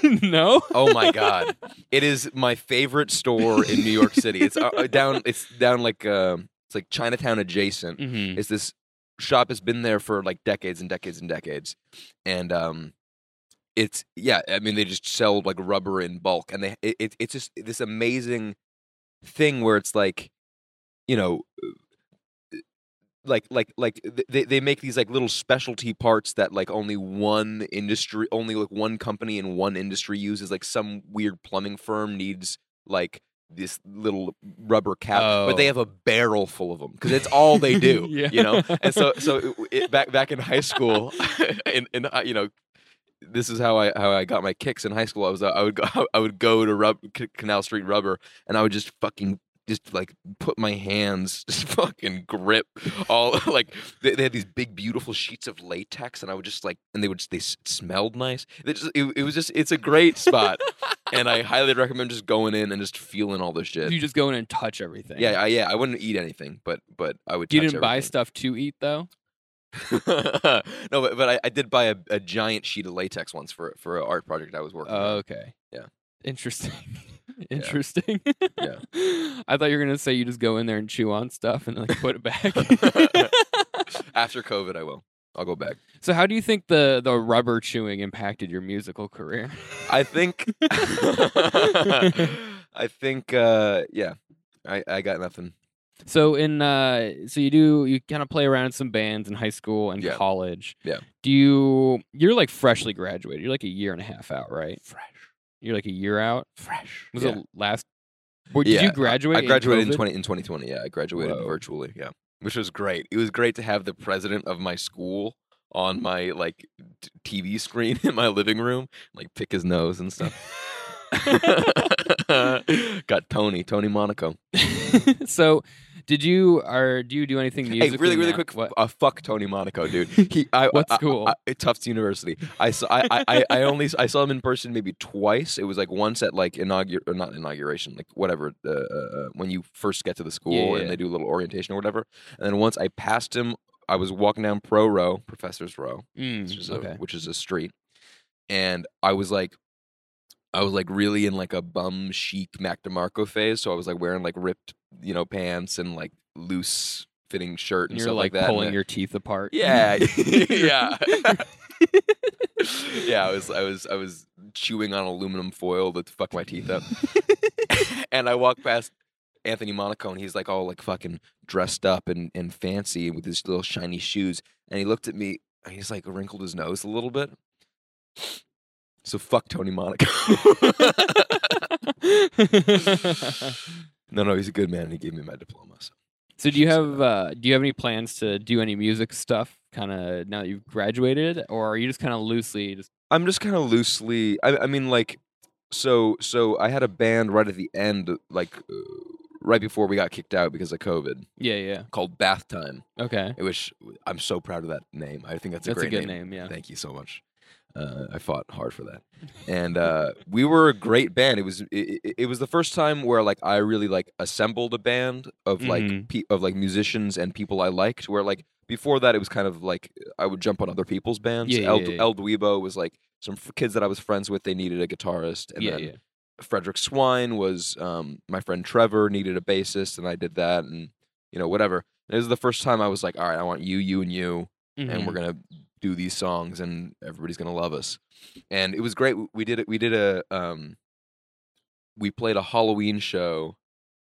no. Oh my god, it is my favorite store in New York City. It's uh, uh, down. It's down like uh, it's like Chinatown adjacent. Mm-hmm. It's this shop has been there for like decades and decades and decades, and um, it's yeah. I mean, they just sell like rubber in bulk, and they it, it, it's just this amazing thing where it's like, you know. Like, like, like they they make these like little specialty parts that like only one industry, only like one company in one industry uses. Like some weird plumbing firm needs like this little rubber cap, but they Oh. have a barrel full of them because it's all they do. Yeah. You know, and so so it, it, back back in high school, in in uh, you know. This is how I how I got my kicks in high school. I was I would go I would go to Rub, Canal Street Rubber and I would just fucking just like put my hands just fucking grip all like they, they had these big beautiful sheets of latex and I would just like and they would just, they s- smelled nice. Just, it, it was just it's a great spot and I highly recommend just going in and just feeling all this shit. You just go in and touch everything. Yeah, I, yeah, I wouldn't eat anything, but but I would. You didn't buy stuff to eat though. no, but, but I, I did buy a, a giant sheet of latex once for for an art project I was working on. Oh, okay. Yeah. Interesting. Interesting. Yeah. I thought you were gonna say you just go in there and chew on stuff and like put it back. After COVID, I will. I'll go back. so how do you think the the rubber chewing impacted your musical career? I think. I think. Uh, yeah, I I got nothing. So in uh so you do you kind of play around in some bands in high school and Yeah. college. Yeah. Do you you're like freshly graduated. You're like a year and a half out, right? Fresh, You're like a year out. fresh. Was yeah. it last Or did Yeah, you graduate? I graduated in COVID? twenty in twenty twenty. Yeah, I graduated Whoa. virtually. Yeah, which was great. It was great to have the president of my school on my like t- TV screen in my living room, like pick his nose and stuff. Got Tony, Tony Monaco. so did you or do you do anything Hey, musically? really, really now? quick. What? Uh, fuck Tony Monaco, dude. He, I, What I- I- school? I- Tufts University. I saw. I, I, I- only I saw him in person maybe twice. It was like once at like inaugur or not inauguration, like whatever. Uh, uh, when you first get to the school Yeah, yeah. and they do a little orientation or whatever. And then once I passed him, I was walking down Pro Row, Professor's Row, Mm, which is a, which is a street, and I was like. I was like really in like a bum chic Mac DeMarco phase, so I was like wearing like ripped, you know, pants and like loose fitting shirt and You're stuff like, like, that. pulling your teeth apart. yeah, yeah, yeah. I was, I was, I was chewing on aluminum foil to fuck my teeth up, and I walked past Anthony Monaco, and he's like all like fucking dressed up and, and fancy with his little shiny shoes, and he looked at me, and he's like wrinkled his nose a little bit. So fuck Tony Monaco. no, no, he's a good man, and he gave me my diploma. So. so do you Should've uh, do you have any plans to do any music stuff kind of now that you've graduated or are you just kind of loosely just I'm just kind of loosely. I, I mean, like, so so I had a band right at the end, like uh, right before we got kicked out because of COVID, yeah yeah called Bath Time, okay which I'm so proud of that name. I think that's a that's a great good name, yeah Thank you so much. Uh, I fought hard for that, and uh, we were a great band. It was it, it, was the first time where like I really like assembled a band of like Mhm. pe- of like musicians and people I liked. Where like before that, it was kind of like I would jump on other people's bands. Yeah, El, yeah, yeah. El Dweebo was like some f- kids that I was friends with. They needed a guitarist, and yeah then yeah Frederick Swine was um, my friend Trevor needed a bassist, and I did that, and you know whatever. And it was the first time I was like, all right, I want you, you, and you, and Mhm. we're gonna do these songs, and everybody's gonna love us. And it was great. We did it. We did a. Um, we played a Halloween show.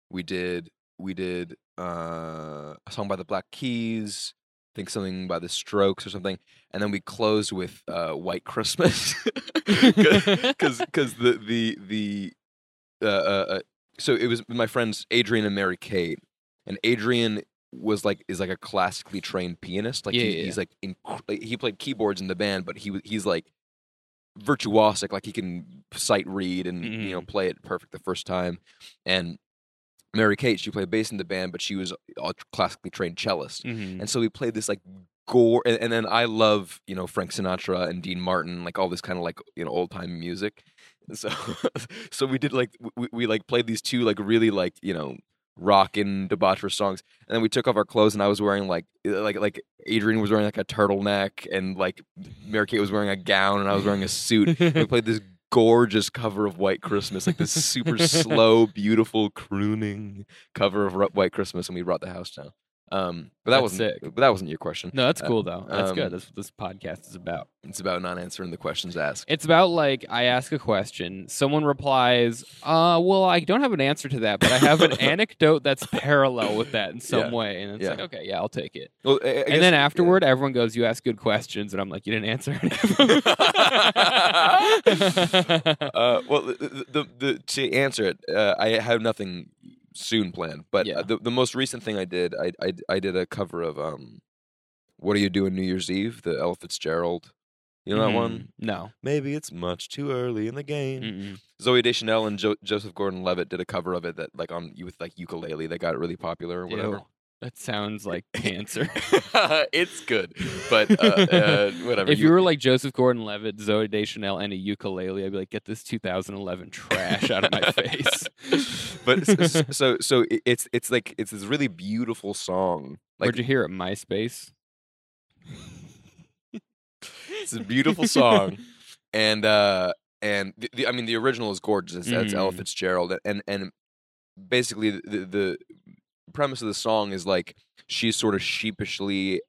We did. We did uh, a song by the Black Keys. I think something by the Strokes or something, and then we closed with uh, White Christmas, because because the the the uh, uh, uh, so it was my friends Adrian and Mary Kate, and Adrian was like is like a classically trained pianist. Like Yeah, he, yeah, he's like, inc- he played keyboards in the band, but he he's like virtuosic. Like he can sight read and you know Mhm. play it perfect the first time. And Mary Kate, she played bass in the band, but she was a classically trained cellist. Mhm. And so we played this like gore, and, and then I love you know Frank Sinatra and Dean Martin, like all this kind of like you know old time music. So so we did like we, we like played these two like really like you know rockin' debaucherous songs, and then we took off our clothes, and I was wearing like like like Adrian was wearing like a turtleneck, and like Mary Kate was wearing a gown, and I was wearing a suit. we played this gorgeous cover of White Christmas, like this super slow, beautiful crooning cover of White Christmas, and we brought the house down. Um, but that That's wasn't. sick. But that wasn't your question. No, that's Uh, cool though. That's um, good. That's what this podcast is about. It's about not answering the questions asked. It's about like I ask a question, someone replies, "Uh, well, I don't have an answer to that, but I have an anecdote that's parallel with that in some Yeah. way." And it's Yeah. like, okay, yeah, I'll take it. Well, I- I guess- and then yeah. afterward, everyone goes, "You ask good questions," and I'm like, "You didn't answer any of them." uh, well, the, the, the to answer it, uh, I have nothing soon planned. But Yeah. uh, the the most recent thing I did, I, I I did a cover of um, "What Are You do Doing New Year's Eve?" The Ella Fitzgerald. You know that one? Mm, No. Maybe it's much too early in the game. Mm-mm. Zooey Deschanel and jo- Joseph Gordon-Levitt did a cover of it that like on with like ukulele. They got really popular or whatever. Ew. That sounds like cancer. it's good, but uh, uh, whatever. if you were like Joseph Gordon-Levitt, Zooey Deschanel, and a ukulele, I'd be like, "Get this 2011 trash out of my face." But s- s- so so it's it's like it's this really beautiful song. Like Where'd you hear it? MySpace. it's a beautiful song, and uh and the, the, I mean the original is gorgeous. That's Ella Mm. Fitzgerald, and and basically the, the the premise of the song is like she's sort of sheepishly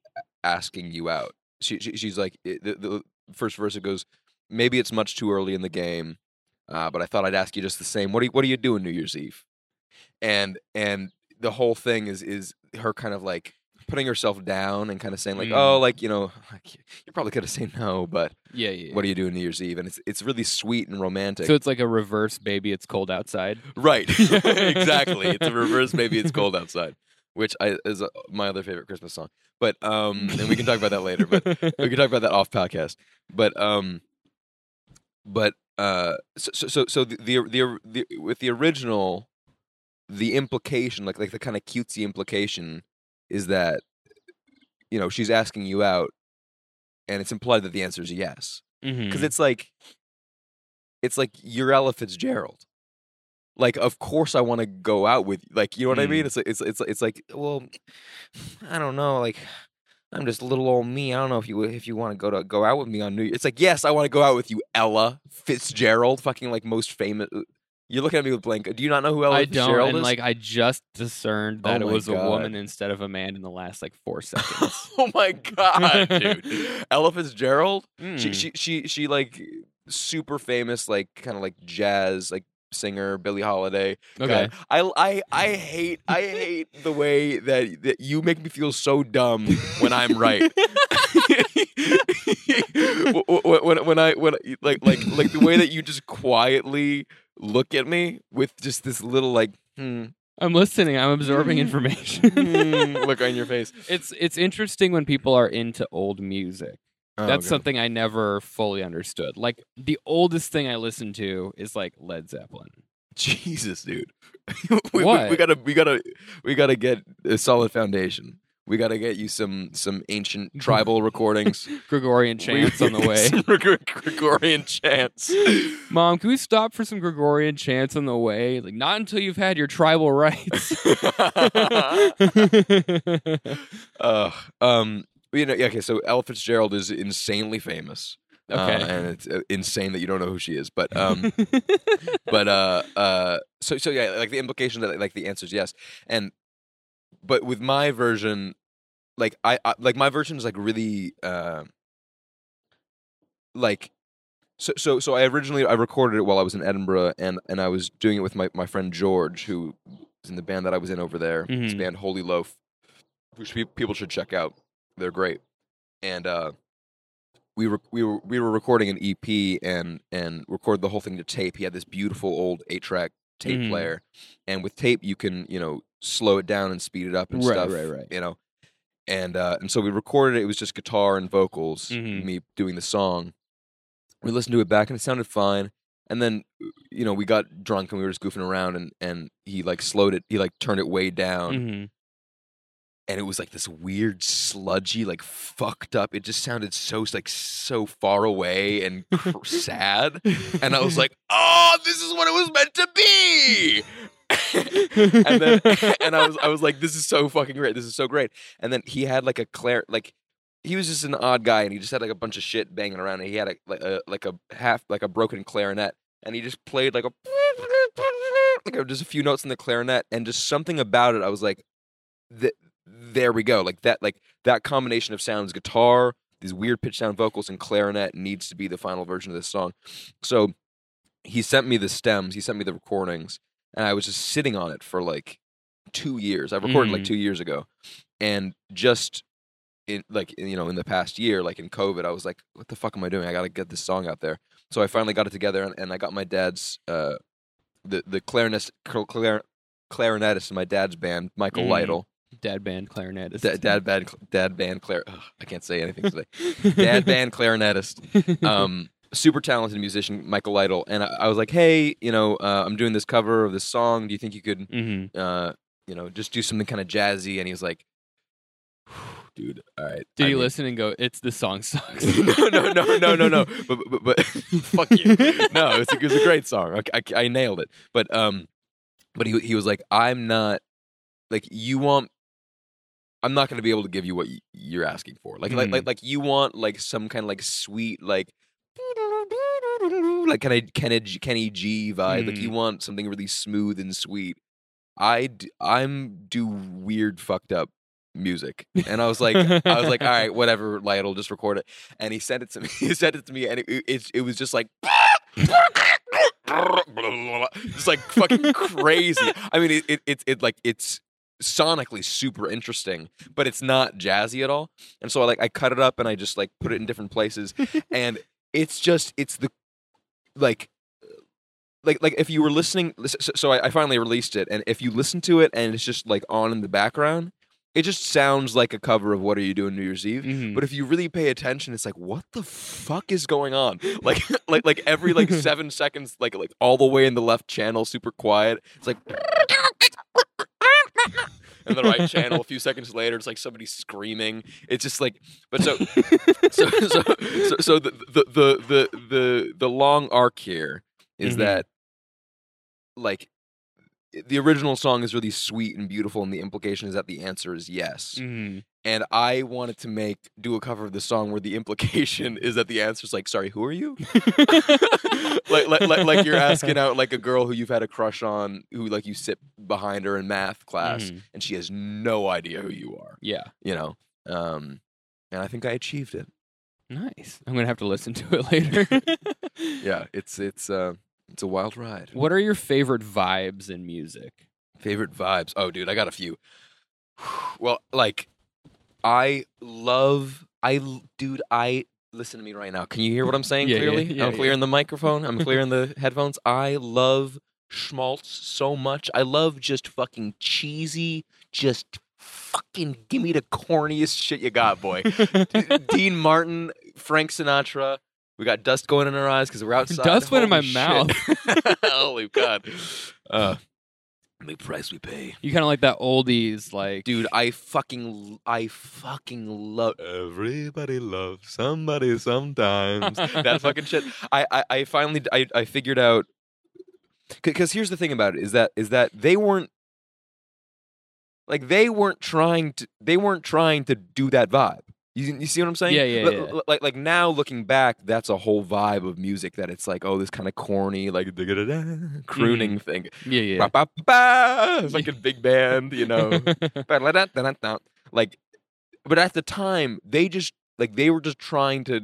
asking you out. She, she she's like the, the first verse it goes, maybe it's much too early in the game, uh, but I thought I'd ask you just the same. What are you, what are you do doing New Year's Eve? And and the whole thing is is her kind of like putting herself down and kind of saying like, Mm. oh, like you know, like, you probably could have said no, but Yeah, yeah. what are you do doing New Year's Eve? And it's it's really sweet and romantic. So it's like a reverse baby. It's cold outside. right, exactly. It's a reverse. Maybe it's cold outside, which I, is uh, my other favorite Christmas song. But um, and we can talk about that later. But we can talk about that off podcast. But um, but uh, so so so, the, the the the with the original, the implication, like like the kind of cutesy implication, is that you know she's asking you out, and it's implied that the answer is yes because it's like it's like you're Ella Fitzgerald. Like, of course I want to go out with like you know what I mean. Mm. It's like it's it's it's like Well, I don't know. Like, I'm just little old me. I don't know if you if you want to go to go out with me on New Year's. it's like yes I want to go out with you, Ella Fitzgerald, fucking like most famous. You're looking at me with blank. Do you not know who Ella I don't, Fitzgerald and is? like I just discerned Oh that it my was a woman instead of a man in the last like four seconds. oh my god, dude, Ella Fitzgerald. She Mm. she she she like super famous like kind of like jazz like singer Billie Holiday. okay. God, I, I I hate I hate the way that that you make me feel so dumb when I'm right. when, when when I when like like like the way that you just quietly look at me with just this little like hmm, I'm listening. I'm absorbing information. hmm look on your face. It's it's interesting when people are into old music. Oh, That's God. something I never fully understood. Like the oldest thing I listened to is like Led Zeppelin. Jesus, dude. we, we- we, gotta we gotta we gotta get a solid foundation. We gotta get you some some ancient tribal recordings. Gregorian chants on the way. Gregorian chants. Mom, can we stop for some Gregorian chants on the way? Like not until you've had your tribal rites. uh, um, you know, okay. So Ella Fitzgerald is insanely famous. uh, okay. and it's uh, insane that you don't know who she is. But um, but uh, uh, so so yeah, like the implication that like the answer is yes, and but with my version, like I, I like my version is like really uh, like so so so I originally I recorded it while I was in Edinburgh, and and I was doing it with my my friend George, who was in the band that I was in over there. This Mhm. band Holy Loaf, which people should check out. They're great, and uh, we were we were we were recording an EP and and recorded the whole thing to tape. He had this beautiful old eight track tape Mhm. player, and with tape you can you know slow it down and speed it up and Right, stuff. right, right. You know, and uh, and so we recorded it. It was just guitar and vocals, Mhm. me doing the song. We listened to it back and it sounded fine. And then you know we got drunk and we were just goofing around and and he like slowed it. He like turned it way down Mhm. And it was like this weird sludgy like fucked up it just sounded so like so far away and cr- sad and i was like oh this is what it was meant to be! And then and i was i was like this is so fucking great this is so great. And then he had like a clair like he was just an odd guy and he just had like a bunch of shit banging around and he had a like a like a half like a broken clarinet and he just played like a like just a few notes in the clarinet and just something about it i was like th- there we go. Like that, like that combination of sounds, guitar, these weird pitch sound vocals, and clarinet needs to be the final version of this song. So he sent me the stems, he sent me the recordings, and I was just sitting on it for like two years. I recorded like Mm. two years ago, and just in like you know in the past year, like in COVID, I was like, what the fuck am I doing? I got to get this song out there. So I finally got it together, and, and I got my dad's uh, the the clarinet clar, clarinetist in my dad's band, Michael Mm. Lytle. Dad band clarinetist. Da- dad band, dad band, clar. ugh, I can't say anything today. dad band clarinetist, um, super talented musician, Michael Lytle. And I, I was like, hey, you know, uh, I'm doing this cover of this song. Do you think you could, hmm uh, you know, just do something kind of jazzy? And he was like, dude, all right. Did I you mean- listen and go? It's the song sucks. no, no, no, no, no, no. But, but, but fuck you. No, it was, a, it a great song. I, I, I nailed it. But um, but he he was like, I'm not like you want. I'm not going to be able to give you what you're asking for. Like, like, Mm. like, like you want like some kind of like sweet like. Like Kenny Kenny G- Kenny G vibe. Like you want something really smooth and sweet. I d- I'm do weird fucked up music, and I was like I was like all right whatever Lytle just record it, and he sent it to me. He sent it to me, and it it, it was just like. It's like fucking crazy. I mean, it, it, it's it like it's sonically super interesting, but it's not jazzy at all. And so I like I cut it up and I just like put it in different places, and it's just it's the like like like if you were listening so, so I, I finally released it. And if you listen to it and it's just like on in the background it just sounds like a cover of what are you doing new year's eve. Mhm. but if you really pay attention it's like what the fuck is going on? Like like like every like seven seconds like like all the way in the left channel super quiet. It's like and the right channel a few seconds later it's like somebody screaming it's just like but so so so so, so the, the the the the the long arc here is Mhm. that like the original song is really sweet and beautiful and the implication is that the answer is yes Mhm. And i wanted to make do a cover of the song where the implication is that the answer is like sorry who are you like, like, like, like you're asking out like a girl who you've had a crush on who like you sit behind her in math class Mhm. and she has no idea who you are Yeah. you know um and i think i achieved it Nice. I'm gonna have to listen to it later. yeah it's it's uh it's a wild ride What are your favorite vibes in music? favorite vibes oh dude i got a few well like i love I dude i listen to me right now can you hear what i'm saying Yeah, yeah, clearly yeah, i'm clear yeah. in the microphone i'm clear in the headphones i love schmaltz so much i love just fucking cheesy just fucking give me the corniest shit you got boy Dean Martin, Frank Sinatra. We got dust going in our eyes because we're outside. Dust went in my shit. mouth. Holy God. Uh, the price we pay. You kind of like that oldies, like Dude, I fucking, I fucking love. Everybody loves somebody sometimes. that fucking shit. I, I, I finally, I, I figured out. Because here's the thing about it is that is that they weren't like they weren't trying to they weren't trying to do that vibe. You, you see what I'm saying? Yeah, yeah, yeah. li- Like like now looking back, that's a whole vibe of music that it's like oh this kind of corny like crooning mm-hmm. thing. yeah, yeah. Ba, ba, ba, It's like a big band, you know. Like, but at the time they just like they were just trying to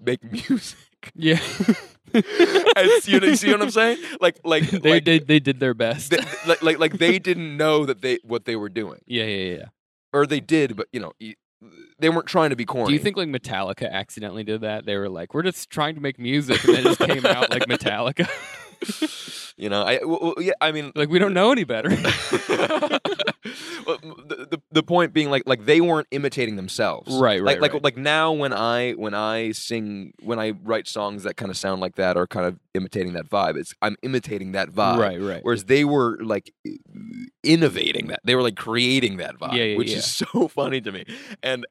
make music. yeah. and see, you see what I'm saying? Like like they, like, they they did their best. th- like like like they didn't know that they what they were doing, yeah, yeah, yeah. or they did, but you know they weren't trying to be corny. Do you think like Metallica accidentally did that? They were like, "We're just trying to make music," and then it just came out like Metallica. You know, I well, yeah, I mean, like we don't know any better. well, the, the the point being like like they weren't imitating themselves Right, like right, like right. like now when i when i sing when i write songs that kind of sound like that or kind of imitating that vibe it's i'm imitating that vibe right, right. whereas they were like innovating that they were like creating that vibe Yeah, yeah, which yeah. is so funny to me and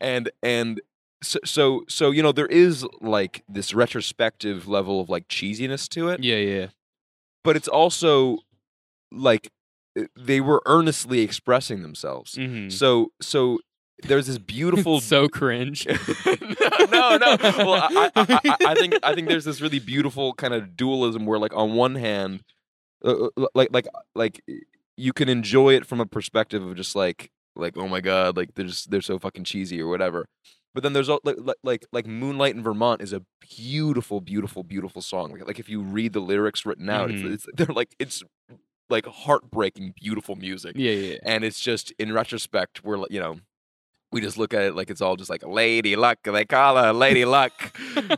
and and so, so so you know there is like this retrospective level of like cheesiness to it Yeah, yeah. but it's also like uh, they were earnestly expressing themselves. Mm-hmm. So so there's this beautiful so cringe. no, no. Well, I, I, I, I think I think there's this really beautiful kind of dualism where, like, on one hand, uh, uh, like like like you can enjoy it from a perspective of just like like oh my god, like they're just they're so fucking cheesy or whatever. But then there's like like like, Moonlight in Vermont is a beautiful, beautiful, beautiful song. Like, like if you read the lyrics written out, Mhm. it's, it's they're like it's like heartbreaking, beautiful music. Yeah, yeah. yeah. And it's just in retrospect, we're like, you know, we just look at it like it's all just like lady luck. They call her lady luck.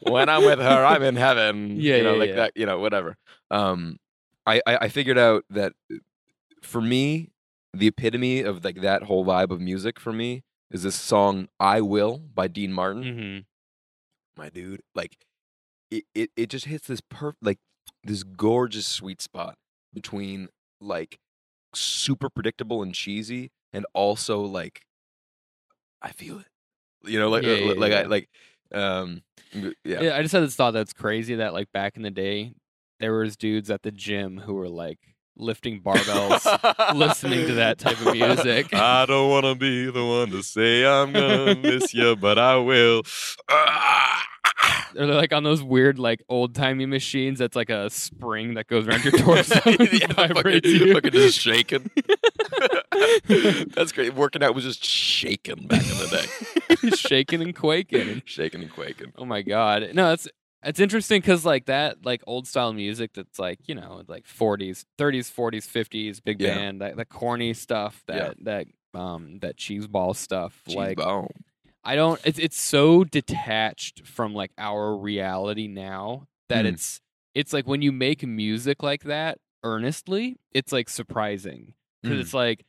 when I'm with her, I'm in heaven. Yeah, you know, yeah, like yeah. that. You know, whatever. Um, I, I I figured out that uh, for me, the epitome of like that whole vibe of music for me is this song "I Will" by Dean Martin. hmm My dude, like it, it, it just hits this perfect, like this gorgeous sweet spot between like super predictable and cheesy and also like I feel it. You know, like Yeah, uh, yeah, like I like um yeah. Yeah. I just had this thought that's crazy that like back in the day, there was dudes at the gym who were like lifting barbells, listening to that type of music. I don't want to be the one to say I'm gonna miss you, but I will. They're like on those weird like old timey machines that's like a spring that goes around your torso yeah, fucking, you. fucking just shaking. That's great. Working out was just shaking back in the day. shaking and quaking. shaking and quaking. Oh my god. No, it's it's interesting because like that like old style music that's like you know like 40s 30s 40s 50s big Yeah. band that, the corny stuff Yeah. that that um that cheese ball stuff Cheese like bone. I don't it's it's so detached from like our reality now that Mm. it's it's like when you make music like that earnestly it's like surprising because Mm. it's like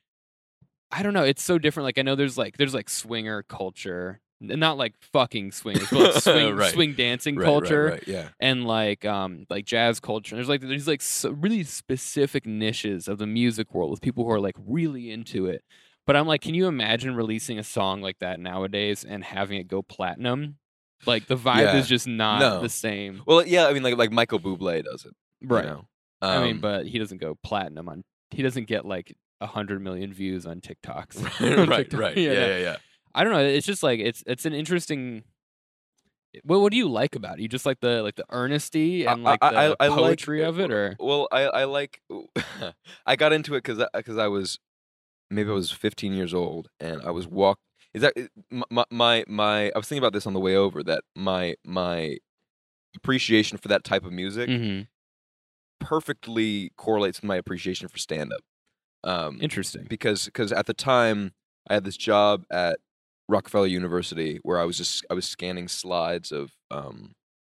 I don't know it's so different like I know there's like there's like swinger culture not like fucking swingers but like swing Right. swing dancing Right, culture Right, yeah. and like um like jazz culture. There's like there's like so really specific niches of the music world with people who are like really into it. But I'm like, can you imagine releasing a song like that nowadays and having it go platinum? Like the vibe Yeah. is just not No. the same, Well, yeah. I mean, like like Michael Bublé does it. you right? know? I mean, Um, but he doesn't go platinum on. He doesn't get like a hundred million views on TikToks. right, right, TikTok. right. Yeah, Yeah, yeah, yeah. I don't know. It's just like it's it's an interesting. What what do you like about it? You just like the like the earnesty and like I- the I- I like- poetry of it, or Well, I I like I got into it because because I was maybe I was 15 years old and I was walk. Is that my my my? I was thinking about this on the way over that my my appreciation for that type of music Mhm. perfectly correlates with my appreciation for stand up. Um, interesting. because because at the time I had this job at Rockefeller University where I was just I was scanning slides of um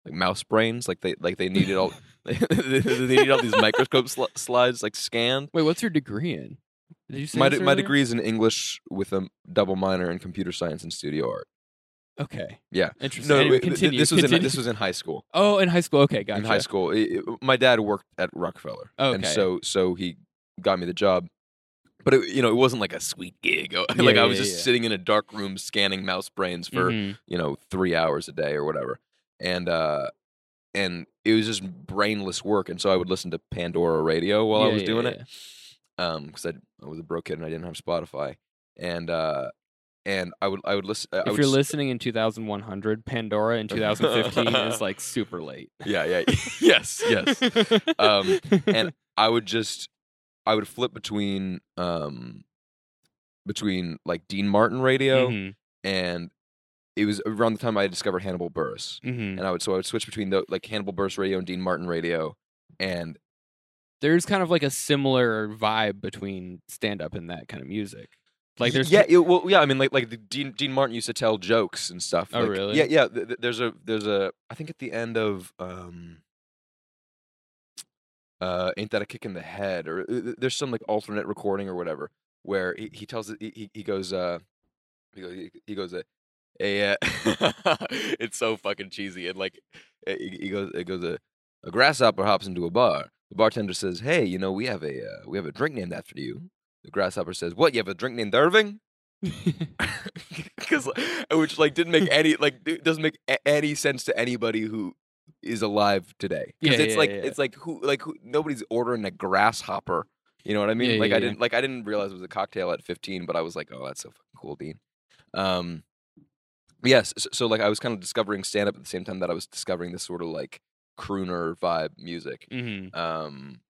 like mouse brains like they like they needed all they needed all these microscope sli- slides like scanned. Wait, what's your degree in? Did you say My de- my degree is in English with a double minor in computer science and studio art. Okay, Yeah. interesting. No, Anyway, continue. this was in this was in high school. oh, in high school. Okay, gotcha. In high school, It- it- my dad worked at Rockefeller, and so so he got me the job. But it, you know, it wasn't like a sweet gig. like Yeah, I was yeah, just yeah. sitting in a dark room scanning mouse brains for Mhm. you know three hours a day or whatever, and uh, and it was just brainless work. And so I would listen to Pandora radio while I was doing it, um, because I, I was a broke kid and I didn't have Spotify, and uh, and I would I would listen. I If would you're listening in 2100, Pandora in 2015 is like super late. yeah, yeah, yes, yes. Um, and I would just I would flip between um between like Dean Martin radio Mhm, and it was around the time I discovered Hannibal Buress. mhm. And I would so I would switch between the like Hannibal Buress radio and Dean Martin radio and there's kind of like a similar vibe between stand up and that kind of music. Like there's yeah, it- well yeah, I mean like like the Dean Dean Martin used to tell jokes and stuff. Oh, like- really? Yeah, yeah, th- th- there's a there's a I think at the end of um uh ain't that a kick in the head? or uh, there's some like alternate recording or whatever where he, he tells it he, he- goes uh he goes he, goes uh, a uh, it's so fucking cheesy and like uh, he, goes it goes uh, a grasshopper hops into a bar. The bartender says hey you know we have a uh, we have a drink named after you the grasshopper says what you have a drink named Irving? Because which like didn't make any like doesn't make a- any sense to anybody who is alive today because Yeah, it's yeah, like yeah. it's like who like who, nobody's ordering a grasshopper you know what i mean like i didn't like i didn't realize it was a cocktail at 15 but i was like oh that's so fucking cool dean um yes so, so like i was kind of discovering stand up at the same time that i was discovering this sort of like crooner vibe music Mhm. um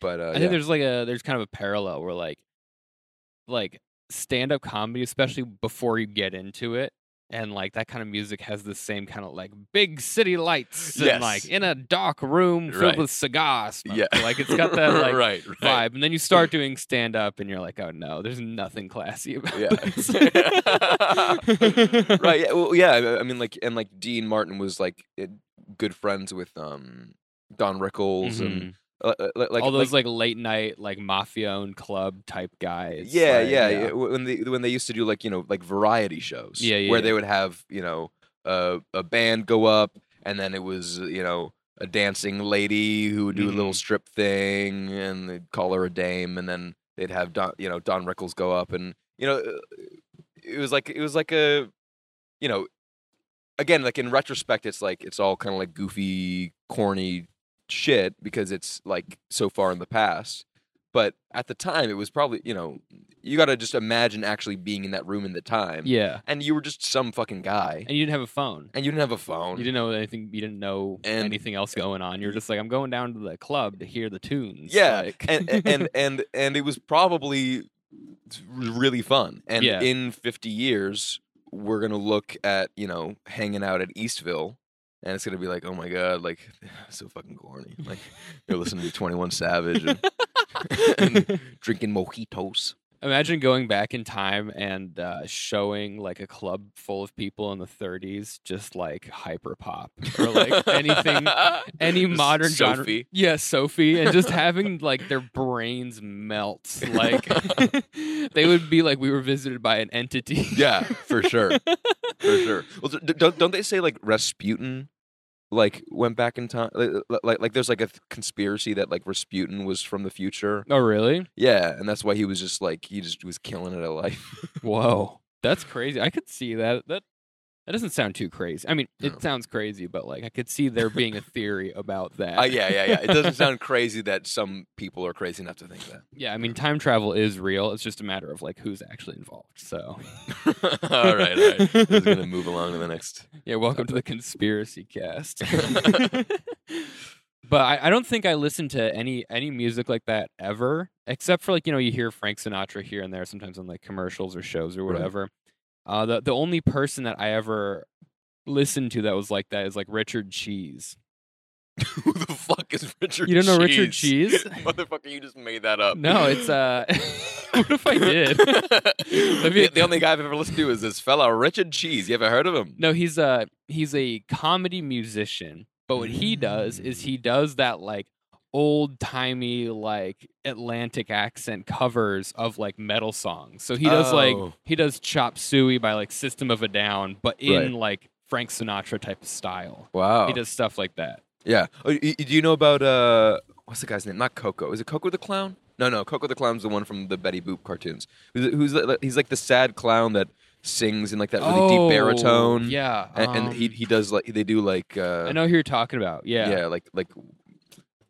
but uh I think there's like a there's kind of a parallel where like like stand up comedy, especially before you get into it. And like that kind of music has the same kind of like big city lights and like in a dark room filled Right. with cigars. smoke. Yeah. Like it's got that like right, right. vibe. And then you start doing stand up and you're like, oh no, there's nothing classy about Yeah. this. right. Yeah. Well, yeah. I- mean, like, and like Dean Martin was like eh, good friends with um Don Rickles and Mhm. uh, uh, like like All those like, late night like mafia owned club type guys. yeah, like, yeah, yeah. When they when they used to do like you know like variety shows, Yeah, yeah, where yeah. they would have you know uh, a band go up, and then it was you know a dancing lady who would do a little Mhm. strip thing, and they'd call her a dame, and then they'd have Don you know Don Rickles go up, and you know uh, it was like it was like a you know again like in retrospect it's like it's all kind of like goofy corny shit because it's like so far in the past but at the time it was probably you know you got to just imagine actually being in that room in the time Yeah. and you were just some fucking guy And you didn't have a phone. and you didn't have a phone You didn't know anything. You didn't know And- anything else going on. You're just like, I'm going down to the club to hear the tunes. yeah like- and, and and and and it was probably really fun and Yeah. in 50 years we're gonna look at you know hanging out at eastville and it's gonna be like oh my god like so fucking corny like you're listening to 21 savage and, and drinking mojitos Imagine going back in time and uh, showing like a club full of people in the 30s, just like hyper pop or like anything, any modern genre. Sophie. Yeah, Sophie, and just having like their brains melt. Like they would be like we were visited by an entity. yeah for sure for sure well don't, don't they say like rasputin like went back in time like, like like there's like a th- conspiracy that like rasputin was from the future Oh, really? Yeah, and that's why he was just like he just was killing it at life. Whoa, that's crazy. I could see that. That that doesn't sound too crazy. I mean, it sounds crazy, but like I could see there being a theory about that. uh, yeah, yeah, yeah. It doesn't sound crazy that some people are crazy enough to think that. Yeah, I mean, time travel is real. It's just a matter of like who's actually involved. So, all right, all right. We're gonna move along to the next. yeah, welcome to the conspiracy cast. but I, I don't think I listen to any any music like that ever, except for like you know you hear Frank Sinatra here and there sometimes on like commercials or shows or Right. Uh, the the only person that I ever listened to that was like that is like Richard Cheese. Who the fuck is Richard? Cheese? You don't know Richard Cheese? Motherfucker, you just made that up. No, it's uh. what if I did? the, the only guy I've ever listened to is this fella Richard Cheese. You ever heard of him? No, he's a he's a comedy musician. But what he does is he does that like old timey like Atlantic accent covers of like metal songs. So he does like Oh. he does Chop Suey by like System of a Down, but in like Frank Sinatra type of style. Wow. He does stuff like that. Yeah. Oh, do you know about uh what's the guy's name? Not Coco. Is it Koko the clown? No, no. Koko the clown's the one from the Betty Boop cartoons. Who's, who's the- he's like the sad clown that sings in like that really deep baritone. Oh, Yeah, And, and he um, he does like they do like uh I know who you're talking about. Yeah, yeah. like like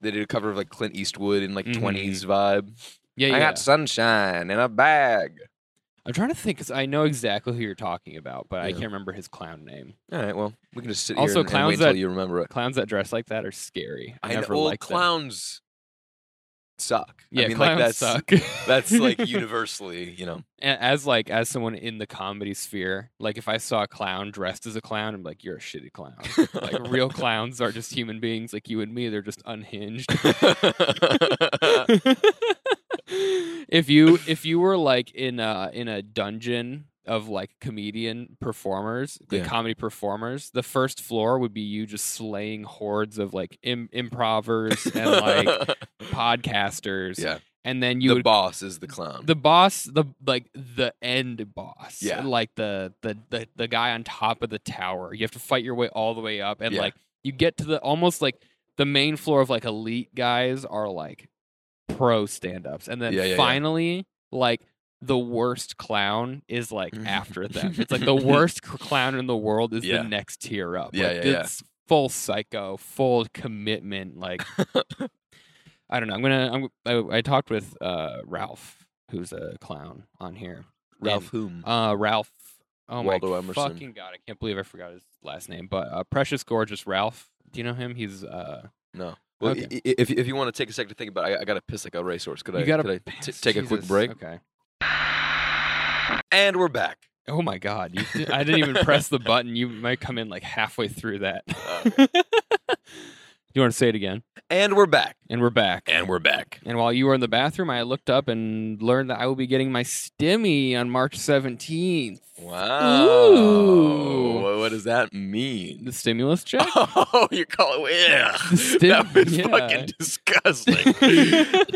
they did a cover of like Clint Eastwood in like Mhm. 20s vibe. yeah, yeah. I got sunshine in a bag. I'm trying to think because I know exactly who you're talking about, but I Yeah. can't remember his clown name. All right, well, we can just sit Also, here and, and clowns wait until that- you remember it. Clowns that dress like that are scary. I, I know, never liked them. clowns suck. Yeah, I mean, like that's suck. that's like universally, you know. As like as someone in the comedy sphere, like if I saw a clown dressed as a clown, I'm like, you're a shitty clown. like real clowns are just human beings like you and me. They're just unhinged. if you if you were like in a in a dungeon of like comedian performers, the Yeah. comedy performers, the first floor would be you just slaying hordes of like Im- improvers and like podcasters. yeah, And then you the would boss is the clown. the boss the like the end boss Yeah. like the, the the the guy on top of the tower you have to fight your way all the way up and Yeah. like you get to the almost like the main floor of like elite guys are like pro stand-ups and then yeah. finally like the worst clown is like Mhm. after them it's like the worst clown in the world is Yeah. the next tier up Yeah, like, yeah, yeah. it's full psycho full commitment like I don't know. I'm gonna. I'm, I, I talked with uh, Ralph, who's a clown, on here. Ralph whom? Uh, Ralph. Oh Waldo my Emerson. fucking god! I can't believe I forgot his last name. But uh, Precious Gorgeous Ralph. Do you know him? He's uh. no. Well, okay. if if you want to take a second to think about, it, I, I got to piss like a racehorse. Could you I? could I t- take a quick break? Okay. And we're back. Oh my god! You did, I didn't even press the button. You might come in like halfway through that. Uh, you want to say it again? And we're back. And we're back. And we're back. And while you were in the bathroom, I looked up and learned that I will be getting my stimmy on March 17th. Wow. Ooh. What, what does that mean? The stimulus check? Oh, you call it? Yeah. The stim- that was yeah. fucking disgusting.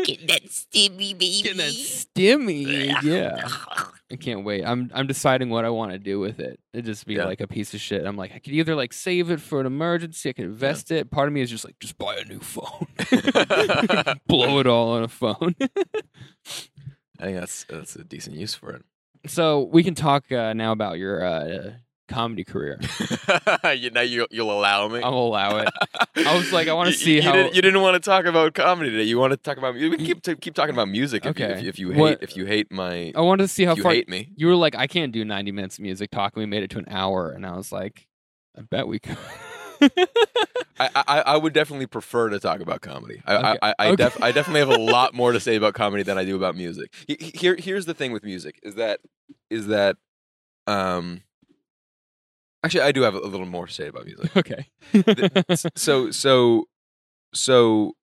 Get that stimmy, baby. Getting that stimmy. Yeah. I can't wait. I'm I'm deciding what I want to do with it. It just be Yeah. like a piece of shit. I'm like, I could either like save it for an emergency, I could invest it. Part of me is just like, just buy a new phone. Blow it all on a phone. I think that's that's a decent use for it. so we can talk uh, now about your uh, comedy career. you now you you'll allow me. I'll allow it. I was like, I wanna see you how- didn't, you didn't want to talk about comedy today. You want to talk about we can keep t- keep talking about music if, you, Okay. if, you, if you hate What- if you hate my I wanted to see how you far hate me. you were like, I can't do 90 minutes of music talk. And we made it to an hour. And I was like, I bet we could. I, I I would definitely prefer to talk about comedy. I Okay. I, I, Okay. def, I definitely have a lot more to say about comedy than I do about music. He- he- Here here's the thing with music is that is that um actually I do have a little more to say about music. okay. so so so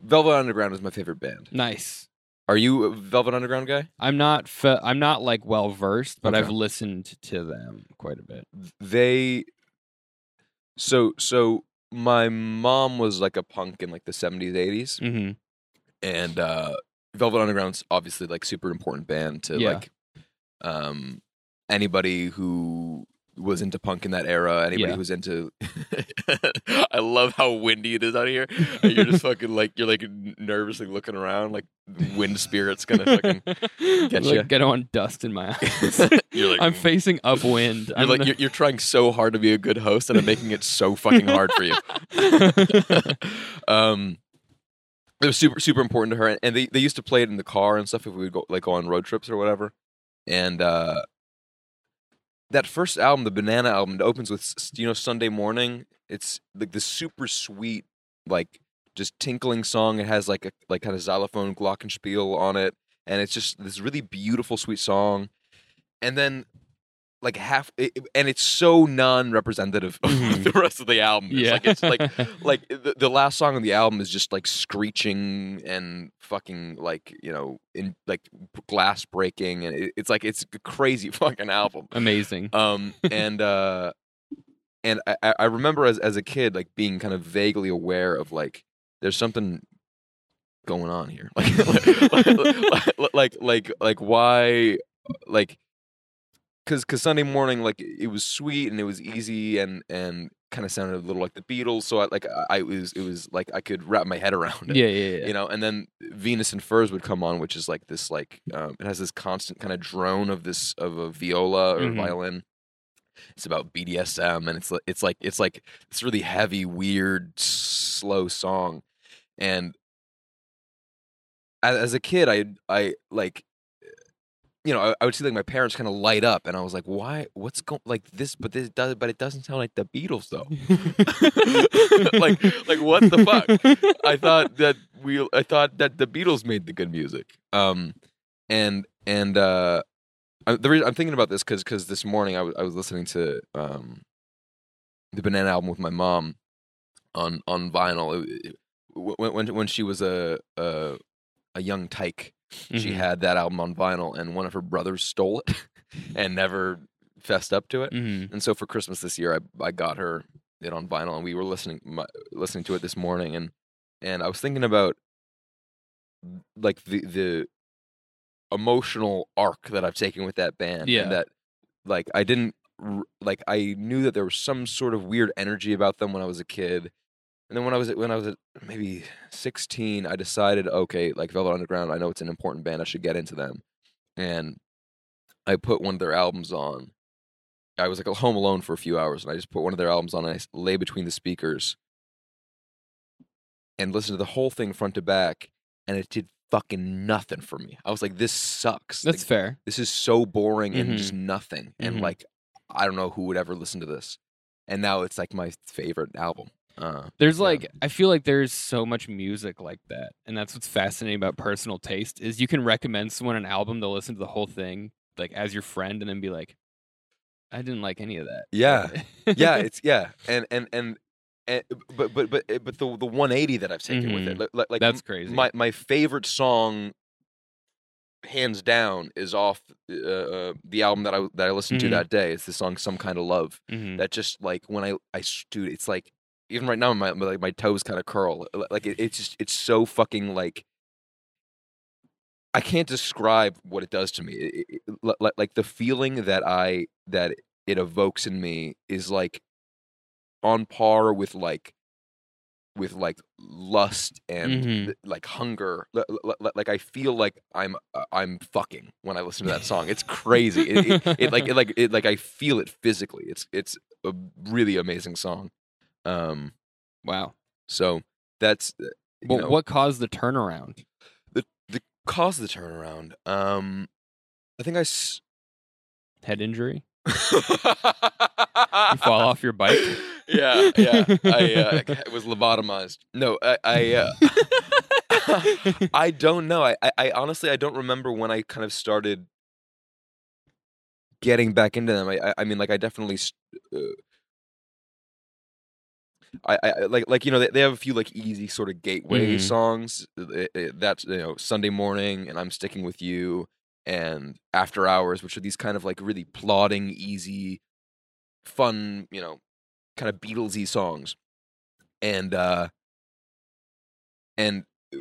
Velvet Underground is my favorite band. nice. Are you a Velvet Underground guy? I'm not fe- I'm not like well versed, but Okay. I've listened to them quite a bit. They so so my mom was like a punk in like the 70s 80s hmm and uh Velvet Underground's obviously like super important band to Yeah. like um anybody who was into punk in that era, anybody Yeah. who's into I love how windy it is out here. And You're just fucking like you're like nervously looking around like wind spirits gonna fucking get like, ya. Get on dust in my eyes. You're like I'm facing upwind. You're I'm like the- you're, you're trying so hard to be a good host, and I'm making it so fucking hard for you. um, it was super super important to her, and they, they used to play it in the car and stuff if we would go like go on road trips or whatever. And uh, that first album, the Banana album, it opens with you know Sunday Morning. It's like this super sweet like just tinkling song. It has like a like kind of xylophone glockenspiel on it, and it's just this really beautiful sweet song. And then like half, it, and it's so non-representative of Mhm. the rest of the album. It's yeah. like it's like like the, the last song on the album is just like screeching and fucking like you know in like glass breaking and it, it's like it's a crazy fucking album amazing. um and uh and I, I- I remember as as a kid like being kind of vaguely aware of like there's something going on here like like like like, like, like why like because because Sunday morning like it was sweet and it was easy and and kind of sounded a little like the Beatles so I like I it was it was like I could wrap my head around it yeah, yeah, yeah. you know and then venus in furs would come on which is like this like um, it has this constant kind of drone of this of a viola or Mhm. violin it's about bdsm and it's it's like it's like this really heavy weird slow song and as, as a kid i i like you know, I, I would see like my parents kind of light up, and I was like, "Why? What's going like this?" But this does, but it doesn't sound like the Beatles, though. like, like what the fuck? I thought that we I thought that the Beatles made the good music. Um and and uh I, the reason I'm thinking about this cuz cuz this morning I was I was listening to um the Banana album with my mom on on vinyl It- it- when when when she was a a, a young tyke she Mhm. had that album on vinyl and one of her brothers stole it and never fessed up to it Mhm. and so for Christmas this year, I I got her it on vinyl, and we were listening my, listening to it this morning, and and I was thinking about like the the emotional arc that I've taken with that band, Yeah. and that like I didn't like I knew that there was some sort of weird energy about them when I was a kid. And then when I was when I was at maybe 16, I decided, okay, like Velvet Underground, I know it's an important band. I should get into them. And I put one of their albums on. I was like home alone for a few hours, and I just put one of their albums on. And I lay between the speakers and listened to the whole thing front to back, and it did fucking nothing for me. I was like, this sucks. That's Like, fair. this is so boring and Mhm. just nothing. And Mhm. like, I don't know who would ever listen to this. And now it's like my favorite album. Uh, There's Yeah. like I feel like there's so much music like that, and that's what's fascinating about personal taste is you can recommend someone an album, they'll listen to the whole thing, like as your friend and then be like, I didn't like any of that. Yeah. yeah, it's yeah, and and and. and but but but but the the 180 that I've taken with it, Mhm. like, like- that's crazy. my my favorite song hands down is off uh, uh, the album that I that I listened Mhm. to that day. It's the song "Some Kind of Love." Mhm. That just like when I I dude, it's like even right now my my, like, my toes kind of curl. Like it, it's just it's so fucking like I can't describe what it does to me. It, it, like like the feeling that I that it evokes in me is like on par with like with like lust and Mhm. like hunger Li- li- li- like i feel like i'm uh, i'm fucking when i listen to that song it's crazy it, it, it like it like it like i feel it physically it's it's a really amazing song um wow. so that's uh, Well, know, what caused the turnaround? the the cause of the turnaround um i think i s- Head injury? you fall off your bike? yeah yeah i uh, was lobotomized no i i uh, I don't know. I, I, I honestly I don't remember when I kind of started getting back into them. I I, I mean like I definitely uh, I, I like like you know they, they have a few like easy sort of gateway Mhm. songs. Uh, uh, That's you know Sunday morning and I'm sticking with you and After Hours, which are these kind of like really plodding, easy, fun, you know, kind of Beatlesy songs. And uh and uh,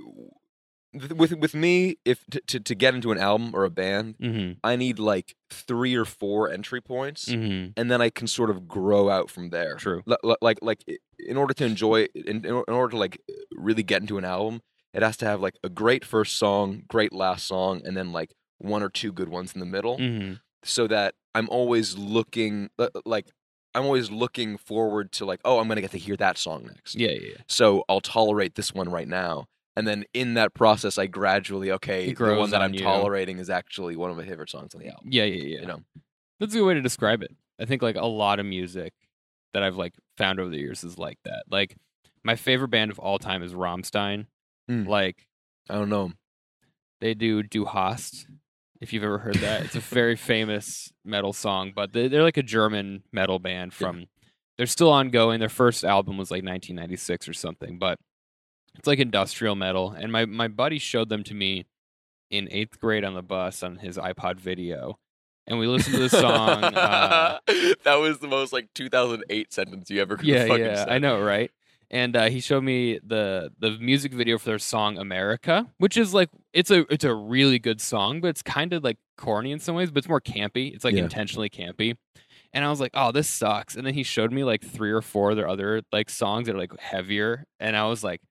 with with me if to, to to get into an album or a band, mm-hmm. I need like 3 or 4 entry points Mm-hmm. and then I can sort of grow out from there. True. Li- Like like in order to enjoy in, in order to like really get into an album, it has to have like a great first song, great last song, and then like one or two good ones in the middle, Mm-hmm. so that I'm always looking like I'm always looking forward to like oh I'm gonna get to hear that song next. Yeah, yeah, yeah. So I'll tolerate this one right now. And then in that process, I gradually okay, the one that on I'm you. tolerating is actually one of my favorite songs on the album. Yeah, yeah, yeah. You know, That's a good way to describe it. I think like a lot of music that I've like found over the years is like that. Like my favorite band of all time is Rammstein. Mm. Like I don't know. they do Du Hast. If you've ever heard that, it's a very famous metal song. But they, they're like a German metal band from. They're still ongoing. Their first album was like 1996 or something, but it's like industrial metal. And my my buddy showed them to me in eighth grade on the bus on his iPod video, and we listened to the song. Uh, that was the most like 2008 sentence you ever could yeah, fucking yeah, said. I know, right? And uh, he showed me the the music video for their song "Amerika," which is like it's a it's a really good song, but it's kind of like corny in some ways, but it's more campy. It's like Yeah. intentionally campy. And I was like, "Oh, this sucks." And then he showed me like three or four of their other like songs that are like heavier, and I was like,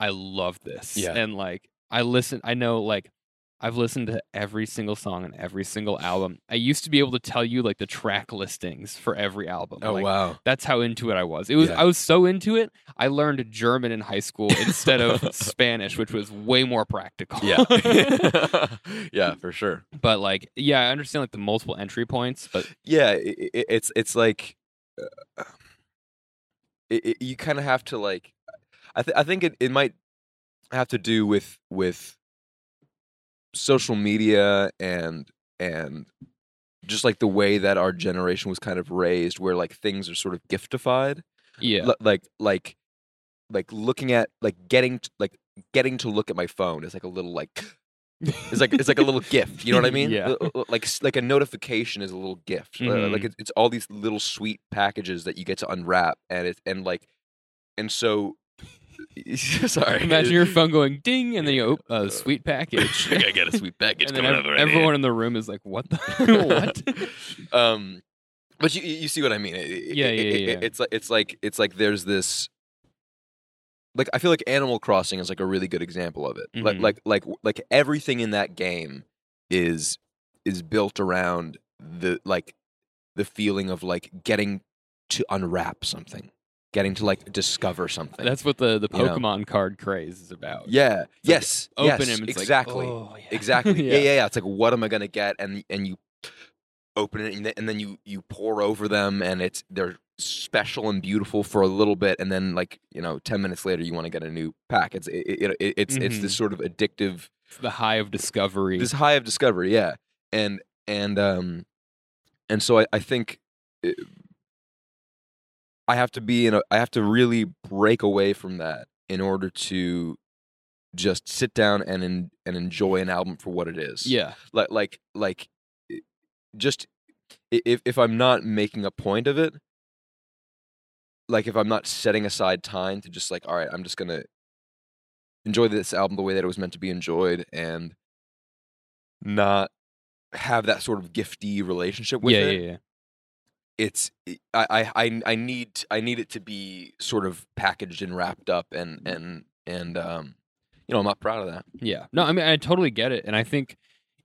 "I love this." Yeah. And like I listen, I know like I've listened to every single song on every single album. I used to be able to tell you like the track listings for every album. Oh like, wow. that's how into it I was. It was Yeah. I was so into it. I learned German in high school instead of Spanish, which was way more practical. Yeah. yeah, for sure. but like, yeah, I understand like the multiple entry points, but Yeah, i i it's it's like uh, it, it, you kind of have to like I th- I think it, it might have to do with with social media and and just like the way that our generation was kind of raised where like things are sort of giftified. Yeah, Li- like like like looking at like getting t- like getting to look at my phone is like a little like it's like it's like a little gift you know what i mean? Yeah. L- l- like like a notification is a little gift Uh, like it's, it's all these little sweet packages that you get to unwrap and it and like and so sorry Imagine your phone going ding, and then you open a sweet package. I got a sweet package and coming ev- right here. everyone in the room is like, "What the what?" um but you you see what i mean It- it- Yeah, it- yeah, it- yeah. it's like it's like it's like there's this like i feel like animal crossing is like a really good example of it like Mhm. like like like everything in that game is is built around the like the feeling of like getting to unwrap something getting to like discover something That's what the the You know. Pokemon card craze is about. yeah like, yes Open yes, him, it's exactly like, oh, yeah. Exactly. yeah. yeah, yeah. It's like, what am I gonna get? And and you open it, and then, and then you you pore over them, and it's they're special and beautiful for a little bit, and then like you know, ten minutes later, you want to get a new pack. It's it, it, it- it's it's Mhm. this sort of addictive, It's the high of discovery. this high of discovery. Yeah, and and um, and so I, I think it, I have to be in a I have to really break away from that in order to just sit down and en- and enjoy an album for what it is. Yeah. like like like just if if I'm not making a point of it, like if I'm not setting aside time to just like, all right, I'm just gonna enjoy this album the way that it was meant to be enjoyed and not have that sort of gifty relationship with yeah, it. yeah, yeah. It's I, I I I need I need it to be sort of packaged and wrapped up and and and um you know I'm not proud of that. Yeah. No, I mean I totally get it. And I think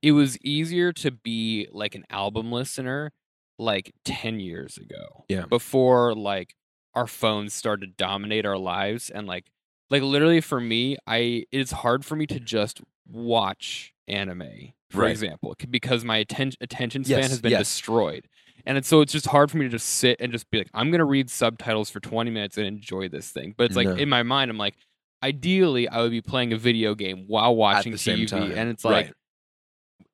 it was easier to be like an album listener like 10 years ago. Yeah. Before like our phones started to dominate our lives and like like literally for me, I it's hard for me to just watch anime, for Right. example, because my atten- attention span Yes, has been yes. destroyed. And it's, so it's just hard for me to just sit and just be like, I'm gonna read subtitles for 20 minutes and enjoy this thing. But it's like No. in my mind, I'm like, ideally, I would be playing a video game while watching the same TV, time, and it's like right.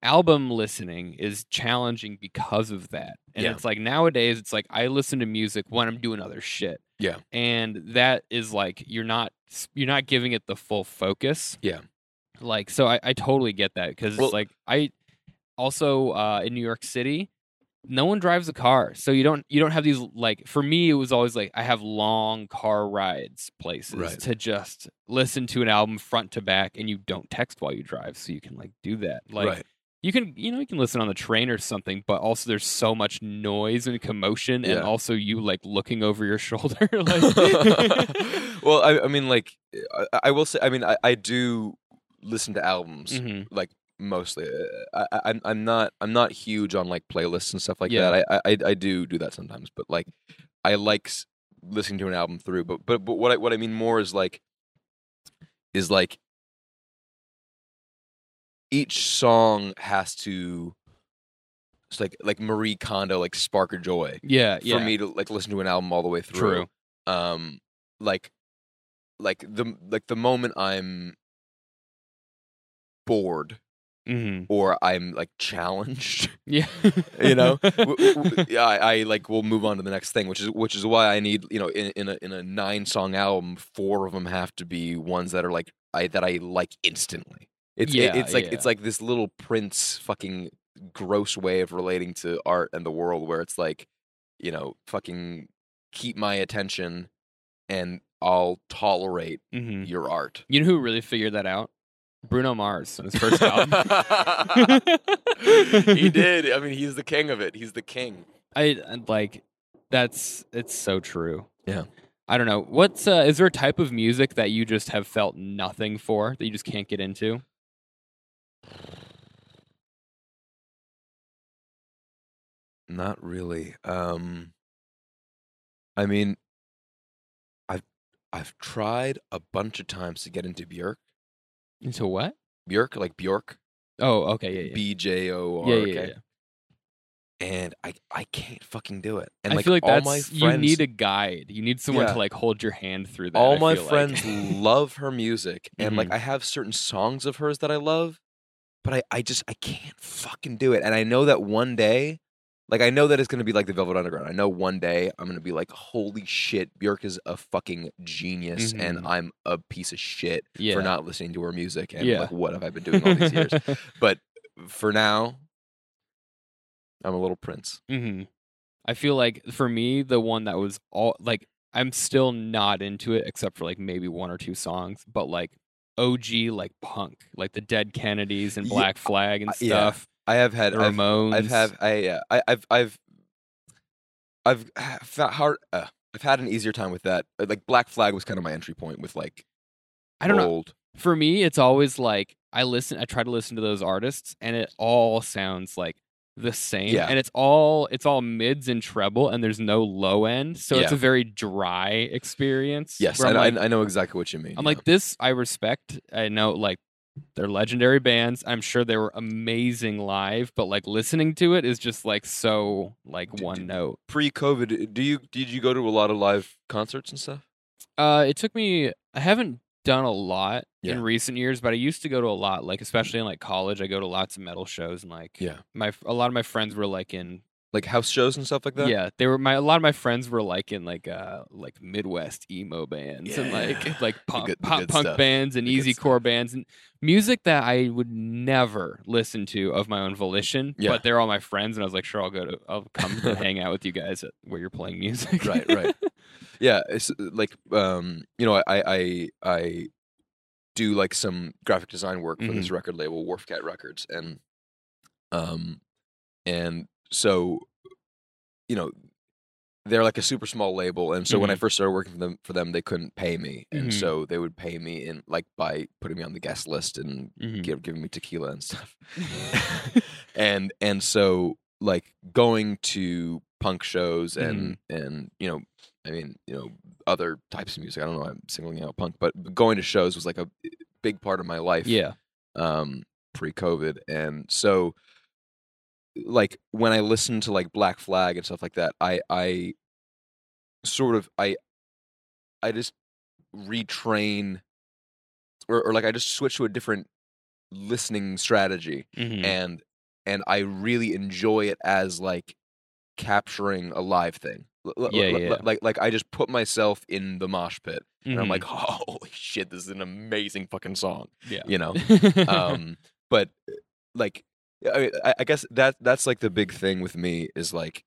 album listening is challenging because of that. And Yeah. it's like nowadays, it's like I listen to music when I'm doing other shit. Yeah. and that is like you're not you're not giving it the full focus. Yeah. like so I, I totally get that because Well- it's like I also uh, in New York City. No one drives a car, so you don't you don't have these like for me it was always like I have long car rides places Right. to just listen to an album front to back and you don't text while you drive so you can like do that like right. you can you know you can listen on the train or something but also there's so much noise and commotion and also you like looking over your shoulder like well, I, I mean, like, I, I will say, I mean, I, I do listen to albums Mhm. like mostly. Uh, I, I'm I'm not I'm not huge on like playlists and stuff like Yeah. that. I, I I do do that sometimes, but like, I like s- listening to an album through. But but but what I what I mean more is like, is like, each song has to. It's like like Marie Kondo, like spark a joy yeah for yeah me to like listen to an album all the way through true um like like the like the moment i'm bored hmm or i'm like challenged yeah. you know? W- w- yeah I, I like will move on to the next thing which is which is why i need you know in, in a in a nine song album four of them have to be ones that are like i that i like instantly. It's it- Yeah, it's like yeah. it's like this little prince fucking gross way of relating to art and the world where it's like you know fucking keep my attention and i'll tolerate hmm your art. You know who really figured that out Bruno Mars on his first album he did i mean he's the king of it he's the king I like that's it's so true. Yeah. I don't know. What's uh is there a type of music that you just have felt nothing for that you just can't get into? Not really. Um I mean I've I've tried a bunch of times to get into Björk. Into what? Björk, like Björk. Oh, okay, yeah, yeah. B J O R yeah, yeah, yeah. And I I can't fucking do it. And I like feel like all that's my friends you need a guide. You need someone Yeah. to like hold your hand through that. all I my feel like. friends love her music and like Mhm. I have certain songs of hers that I love, but I, I just I can't fucking do it. And I know that one day, like I know that it's gonna be like the Velvet Underground. I know one day I'm gonna be like, holy shit, Björk is a fucking genius and Mhm. I'm a piece of shit yeah. for not listening to her music and Yeah. like what have I been doing all these years? But for now, I'm a little prince. hmm I feel like for me, the one that was all like I'm still not into it except for like maybe one or two songs, but like OG like punk, like the Dead Kennedys and Black Flag and yeah. stuff. I have had The I've, Ramones. I've have I uh, I I've I've I've hard uh, I've had an easier time with that. Uh, Like Black Flag was kind of my entry point with like I don't know. For me, it's always like I listen. I try to listen to those artists, and it all sounds like the same. Yeah. and it's all it's all mids and treble, and there's no low end, so it's a very dry experience. Yes, I- like, I know exactly what you mean. I'm yeah. like this. I respect. I know like they're legendary bands. I'm sure they were amazing live, but like listening to it is just like so like one d- note. pre-COVID. Do you did you go to a lot of live concerts and stuff? Uh, it took me. I haven't done a lot Yeah. in recent years, but I used to go to a lot, like especially in like college. I go to lots of metal shows, and like Yeah. my a lot of my friends were like in Like house shows and stuff like that. yeah, they were my a lot of my friends were like in like uh like Midwest emo bands and like like pop, good- pop punk stuff. bands and The easycore bands and music that I would never listen to of my own volition. Yeah. But they're all my friends, and I was like, sure, I'll go to I'll come and hang out with you guys at where you're playing music. right right yeah it's like um you know i i i do like some graphic design work for this record label Wharf Cat records and um and so you know they're like a super small label and so when i Mhm. first started working for them for them they couldn't pay me and Mhm. so they would pay me in like by putting me on the guest list and Mhm. give, giving me tequila and stuff and and so like going to punk shows and and you know i mean you know other types of music i don't know i'm singling out punk but going to shows was like a big part of my life yeah. um pre-covid and so like when i listen to like black flag and stuff like that i i sort of i i just retrain or, or like i just switch to a different listening strategy Mhm. and and I really enjoy it as like capturing a live thing. L- l- Yeah, l- yeah. Like like I just put myself in the mosh pit and I'm like, holy shit, this is an amazing fucking song, yeah. you know. um, but like, I, mean, I guess that that's like the big thing with me is like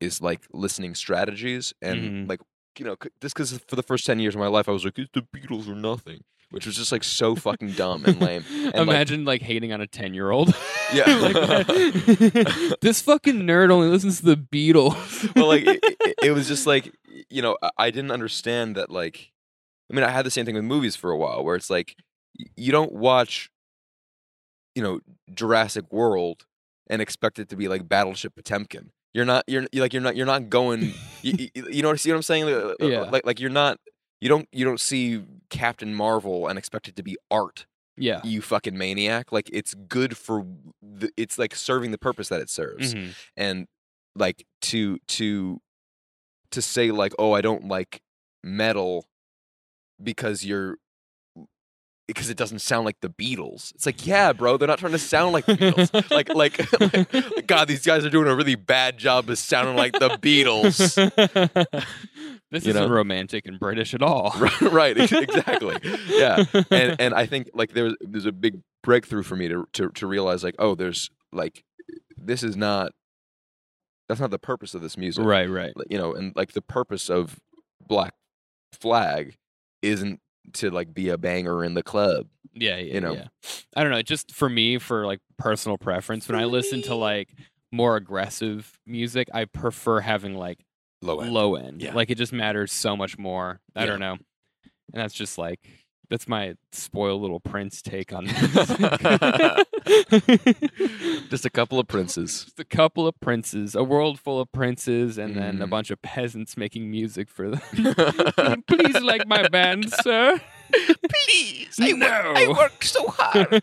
is like listening strategies and Mhm. like you know just because for the first ten years of my life I was like the Beatles or nothing, which was just like so fucking dumb and lame. like- Imagine like, hating on a ten year old. Yeah. this fucking nerd only listens to the Beatles. well, like it, it, it was just like you know I- I didn't understand that like I mean I had the same thing with movies for a while where it's like y- you don't watch you know Jurassic World and expect it to be like Battleship Potemkin. You're not you're you're like you're not you're not going you, you, you know what see what I'm saying Like- Yeah. like like you're not you don't you don't see Captain Marvel and expect it to be art yeah. you fucking maniac like it's good for the, it's like serving the purpose that it serves Mhm. and like to to to say like oh i don't like metal because you're because it doesn't sound like the beatles it's like yeah bro they're not trying to sound like the beatles like, like like god these guys are doing a really bad job of sounding like the beatles this You isn't know? romantic and British at all. right, right exactly yeah and and i think like there's there's a big breakthrough for me to to to realize like oh there's like this is not that's not the purpose of this music right, right. you know, and like the purpose of Black Flag isn't to like be a banger in the club. Yeah, yeah, you know. yeah. I don't know. Just for me, for like personal preference, when I listen to like more aggressive music, I prefer having like Low end. low end. Yeah. Like it just matters so much more. I Yeah. don't know. And that's just like that's my spoiled little prince take on music. Just a couple of princes. Just a couple of princes, a world full of princes, and then a Mhm. bunch of peasants making music for them. Please like my band, sir. Please, I, work, I work so hard.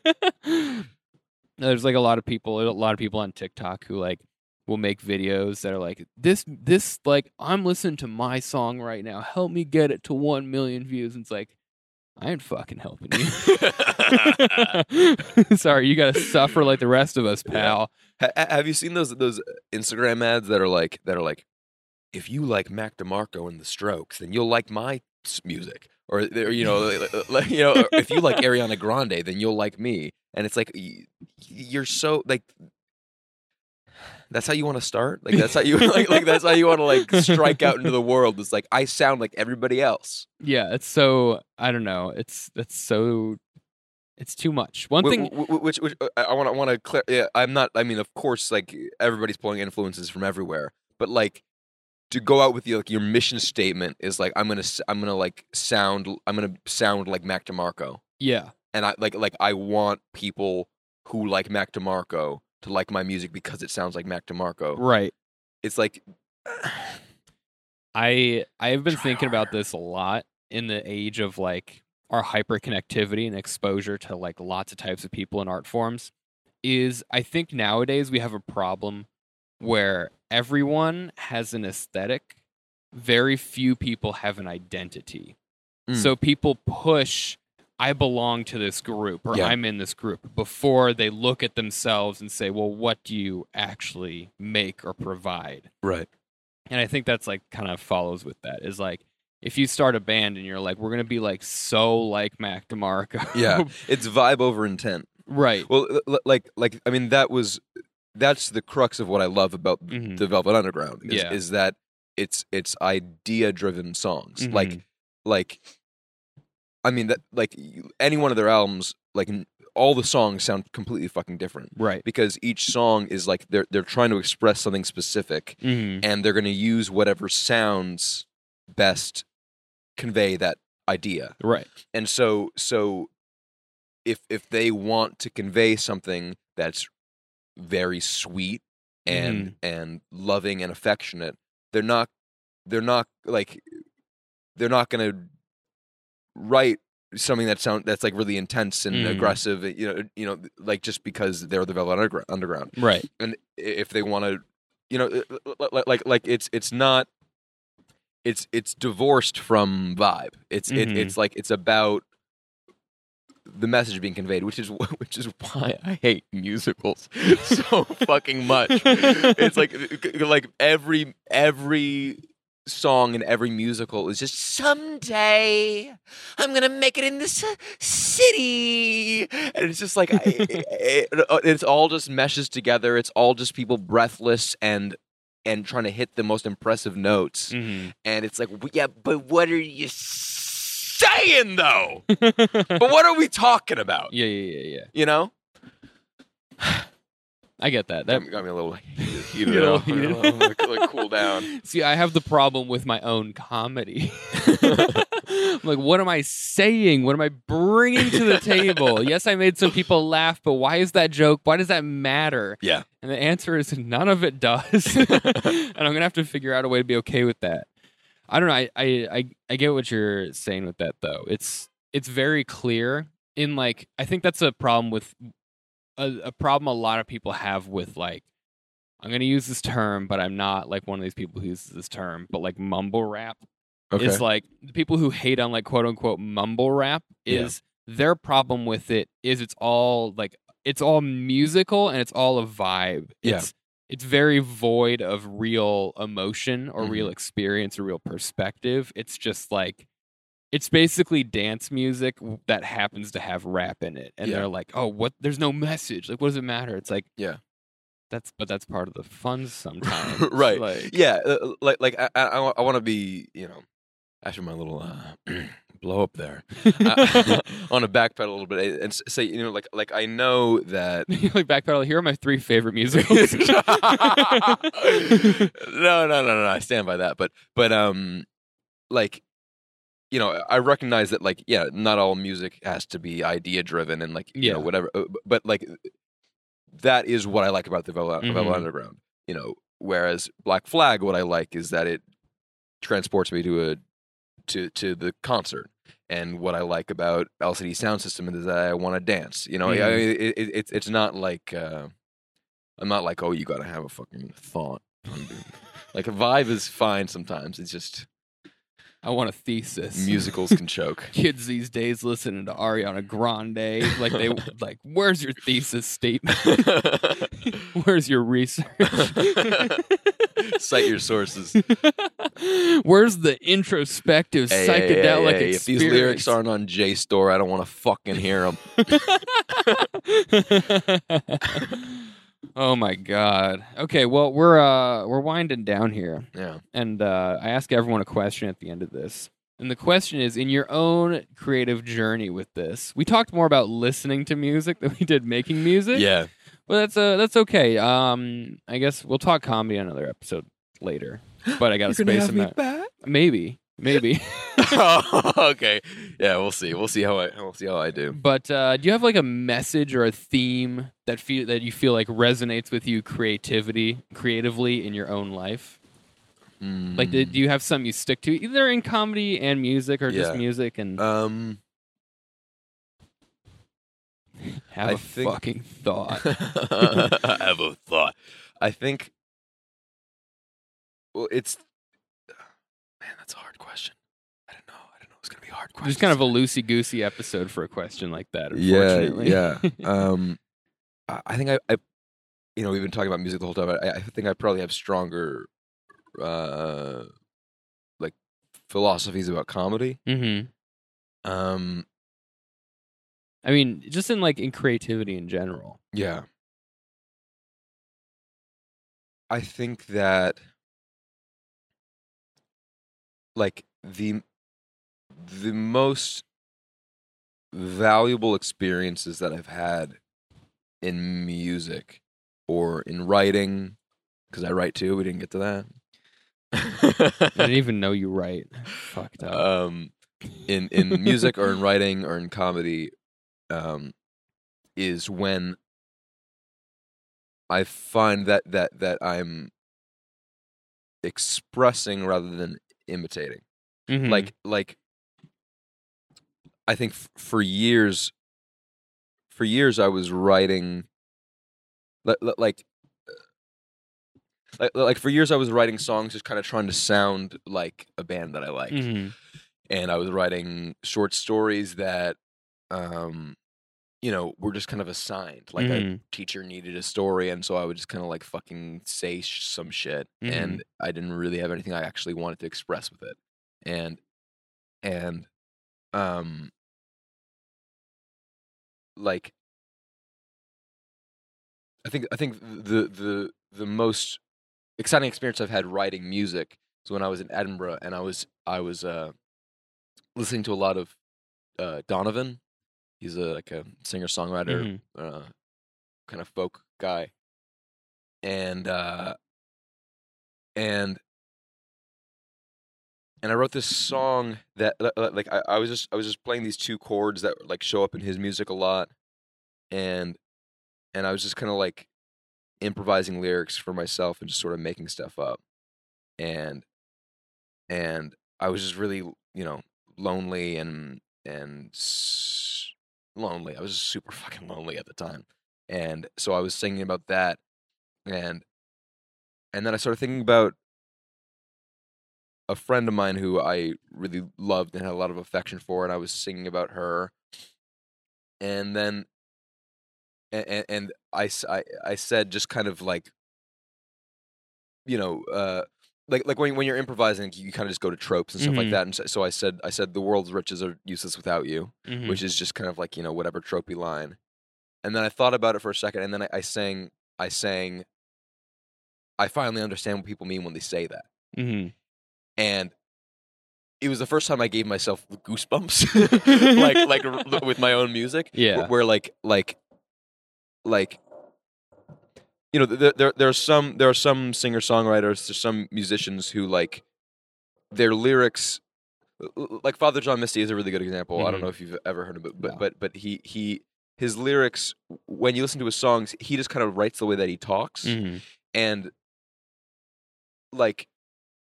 There's like a lot of people, a lot of people on TikTok who like will make videos that are like this, this like I'm listening to my song right now. Help me get it to one million views. And it's like I ain't fucking helping you. Sorry, you gotta suffer like the rest of us, pal. Ha- ha- have you seen those those Instagram ads that are like that are like, if you like Mac DeMarco and the Strokes, then you'll like my music, or, uh, they're, you know, like- uh, like, you know, if you like Ariana Grande, then you'll like me, and it's like you're so like. That's how you want to start. Like that's how you like. Like that's how you want to like strike out into the world. It's like I sound like everybody else. Yeah, it's so I don't know. It's that's so it's too much. One thing wh- wh- which, which uh, I want to want to clear. Yeah, I'm not. I mean, of course, like everybody's pulling influences from everywhere, but like to go out with your like your mission statement is like I'm gonna I'm gonna like sound I'm gonna sound like Mac DeMarco, yeah. and I like like I want people who like Mac DeMarco to like my music because it sounds like Mac DeMarco. Right. It's like I I have been thinking about this a lot in the age of like our hyperconnectivity and exposure to like lots of types of people and art forms is I think nowadays we have a problem where everyone has an aesthetic, very few people have an identity. Mm. So people push I belong to this group or Yeah. I'm in this group before they look at themselves and say, well, what do you actually make or provide? Right. And I think that's like kind of follows with that is like if you start a band and you're like, we're gonna be like so like Mac DeMarco. Yeah. It's vibe over intent. right. Well, like, like I mean, that was that's the crux of what I love about Mhm. the Velvet Underground. Is, Yeah. is that it's it's idea driven songs. Mhm. Like, like, I mean that like any one of their albums, like all the songs sound completely fucking different Right. because each song is like they're they're trying to express something specific, hmm and they're going to use whatever sounds best convey that idea Right. and so so if if they want to convey something that's very sweet and and loving and affectionate they're not they're not like they're not going to write something that sound that's like really intense and Mhm. aggressive you know you know like just because they're the velvet Undergr- underground Right. and if they want to you know uh, like like like it's it's not it's it's divorced from vibe it's Mhm. it, it's like it's about the message being conveyed which is which is why i hate musicals so fucking much it's like like every every song in every musical is just Someday I'm gonna make it in this city. and it's just like it, it- it's all just meshes together it's all just people breathless and and trying to hit the most impressive notes hmm and it's like Yeah, but what are you saying though? but what are we talking about Yeah, yeah, yeah, yeah. you know I get that. that got me a little heated, You know, heated. Like, like, cool down See, I have the problem with my own comedy. Like, what am I saying? What am I bringing to the table? yes, I made some people laugh, but why is that joke? Why does that matter? Yeah. And the answer is none of it does. and I'm gonna have to figure out a way to be okay with that. I don't know. I, I I I get what you're saying with that though. It's it's very clear in like I think that's a problem with a, a problem a lot of people have with like I'm gonna use this term, but I'm not like one of these people who uses this term, but like mumble rap okay is like the people who hate on like quote unquote mumble rap Yeah. is their problem with it is it's all like it's all musical and it's all a vibe. Yeah. It's it's very void of real emotion or real Mhm. experience or real perspective. It's just like it's basically dance music that happens to have rap in it. And Yeah. they're like, "Oh, what there's no message. Like what does it matter?" It's like Yeah. That's but that's part of the fun sometimes. Right. Like yeah uh, like like i i, I want to be you know after my little uh, blow up there I, on a backpedal a little bit and say you know like like i know that like backpedal. Here are my three favorite musicals. no, no, no, no, no. I stand by that. But, but, um, like, you know, I recognize that, like, yeah, not all music has to be idea driven and, like, you know, Yeah. whatever. uh, But, like, that is what I like about the Velvet, Mhm. Underground. You know, whereas Black Flag, what I like is that it transports me to a to to the concert. And what I like about LCD Soundsystem is that I want to dance. You know, I Mhm. mean, it, it, it's it's not like. Uh, I'm not like, oh, you gotta have a fucking thought. like a vibe is fine sometimes. It's just I want a thesis. musicals can choke. Kids these days listening to Ariana Grande, like they like, where's your thesis statement? Where's your research? Cite your sources. Where's the introspective Hey, hey, hey, psychedelic hey, If these lyrics aren't on JSTOR, I don't want to fucking hear them. Oh my god. Okay, well we're uh we're winding down here. Yeah. and uh, I ask everyone a question at the end of this. And the question is in your own creative journey with this. We talked more about listening to music than we did making music. Yeah. Well, that's uh, that's okay. Um, I guess we'll talk comedy on another episode later. But I got to space in that. back? Maybe, maybe. okay. Yeah, we'll see. We'll see how I we'll see how I do. but uh, do you have like a message or a theme that feel that you feel like resonates with you creativity creatively in your own life? Like, do, do you have something you stick to, either in comedy and music, or just Yeah. music? And um have I a think- fucking thought. I have a thought. I think. Well, it's man, that's hard question. I don't know. I don't know. It's gonna be a hard. Just kind of a loosey goosey episode for a question like that. yeah, Unfortunately. yeah. Um, I, think I, I, you know, we've been talking about music the whole time. I, I think I probably have stronger, uh, like philosophies about comedy. hmm Um, I mean, just in like in creativity in general. yeah. I think that, like the the most valuable experiences that I've had in music or in writing, because I write too. We didn't get to that. I didn't even know you write. Fucked up. um, in in music or in writing or in comedy, um, is when I find that that that I'm expressing rather than imitating. Mhm. Like like I think f- for years for years I was writing li- li- like like, like for years I was writing songs just kind of trying to sound like a band that I liked Mhm. and I was writing short stories that, um, you know, were just kind of assigned. Like a Mhm. teacher needed a story, and so I would just kind of like fucking say sh- some shit, and I didn't really have anything I actually wanted to express with it, and and um, like. I think I think the the the most exciting experience I've had writing music was when I was in Edinburgh and I was I was uh listening to a lot of uh, Donovan. He's a like a singer songwriter, Mhm. uh, kind of folk guy, and uh, and and I wrote this song that li- li- like I, I was just I was just playing these two chords that like show up in his music a lot, and and I was just kind of like improvising lyrics for myself and just sort of making stuff up, and and I was just really you know lonely and and lonely. I was super fucking lonely at the time, and so I was singing about that, and and then I started thinking about a friend of mine who I really loved and had a lot of affection for, and I was singing about her, and then and and I I I said just kind of like you know uh like like when when you're improvising you kind of just go to tropes and stuff like Mhm. that and so, so I said I said the world's riches are useless without you Mhm. which is just kind of like you know whatever tropey line and then I thought about it for a second and then I, I sang I sang I finally understand what people mean when they say that Mhm. And it was the first time I gave myself goosebumps like like with my own music Yeah. wh- where like like like you know there there there are some there are some singer songwriters there's some musicians who like their lyrics like Father John Misty is a really good example. I don't Mhm. know if you've ever heard of it, but No. but but he he his lyrics when you listen to his songs, he just kind of writes the way that he talks Mhm. and like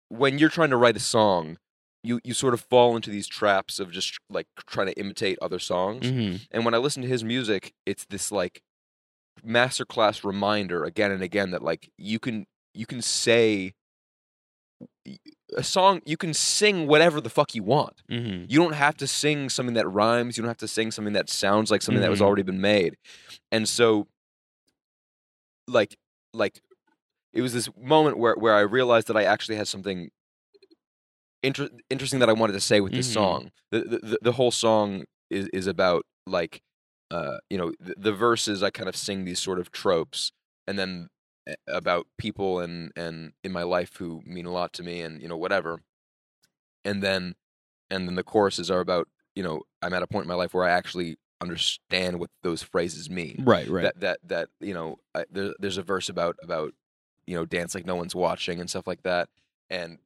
when you're trying to write a song, you you sort of fall into these traps of just like trying to imitate other songs. Mhm. And when I listen to his music, it's this like masterclass reminder again and again that like you can you can say a song you can sing whatever the fuck you want. Mhm. You don't have to sing something that rhymes, you don't have to sing something that sounds like something that was Mhm. already been made. And so like like it was this moment where where I realized that I actually had something inter- interesting that I wanted to say with this Mhm. song. The, the the whole song is is about like uh you know the, the verses I kind of sing these sort of tropes and then uh, about people and and in my life who mean a lot to me and you know whatever. And then and then the choruses are about you know I'm at a point in my life where I actually understand what those phrases mean Right. Right. that that that you know I, there, there's a verse about about you know dance like no one's watching and stuff like that and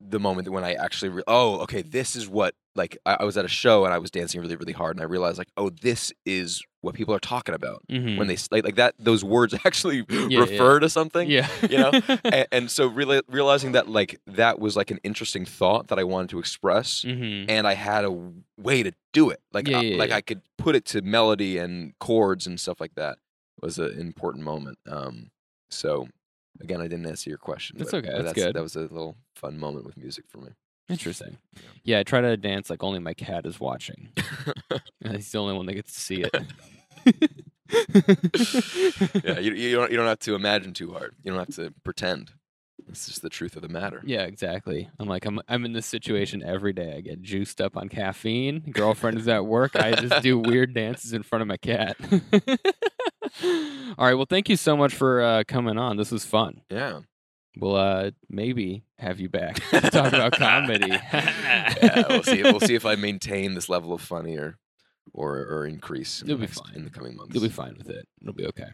the moment when i actually re- oh okay this is what like I, I was at a show and i was dancing really really hard and i realized like oh this is what people are talking about Mhm. when they like, like that those words actually yeah. refer to something yeah. you know? and, and so really realizing that like that was like an interesting thought that i wanted to express Mhm. and I had a way to do it. Like, Yeah, I, like yeah. I could put it to melody and chords and stuff like that. Was an important moment. Um, so again, I didn't answer your question. That's okay, uh, but that's good. That was a little fun moment with music for me. Interesting. Yeah, I try to dance like only my cat is watching. he's the only one that gets to see it. yeah, you, you don't you don't have to imagine too hard. You don't have to pretend. It's just the truth of the matter. Yeah, exactly. I'm like I'm I'm in this situation every day. I get juiced up on caffeine. Girlfriend is at work. I just do weird dances in front of my cat. All right. Well, thank you so much for uh, coming on. This was fun. Yeah. We'll uh, maybe have you back to talk about comedy. yeah, we'll see. We'll see if I maintain this level of funny or or, or increase. in You'll the be next- fine. in the coming months. You'll be fine with it. It'll be okay.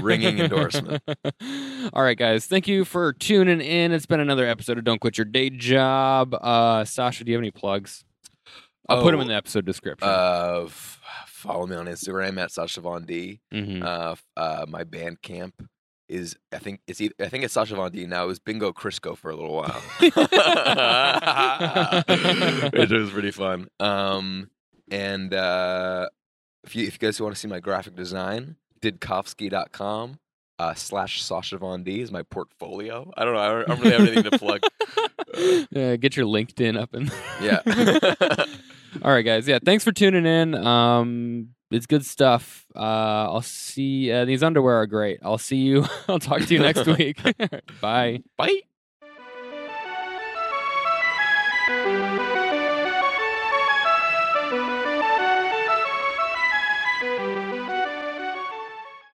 Ringing endorsement. All right, guys. Thank you for tuning in. It's been another episode of Don't Quit Your Day Job. Uh, Sasha, do you have any plugs? I'll put them Oh, in the episode description. Uh, follow me on Instagram at Sasha Von D. Mhm. Uh, uh, my Bandcamp is I think it's either, I think it's Sasha Von D now. It was Bingo Crisco for a little while, which was pretty fun. Um, and uh, if you if you guys want to see my graphic design, didkovsky.com uh, slash Sasha Von D is my portfolio. I don't know. I don't, I don't really have anything to plug. yeah, get your LinkedIn up and Yeah. All right, guys. Yeah, thanks for tuning in. Um, it's good stuff. Uh, I'll see. Uh, these underwear are great. I'll see you. I'll talk to you next week. Bye. Bye.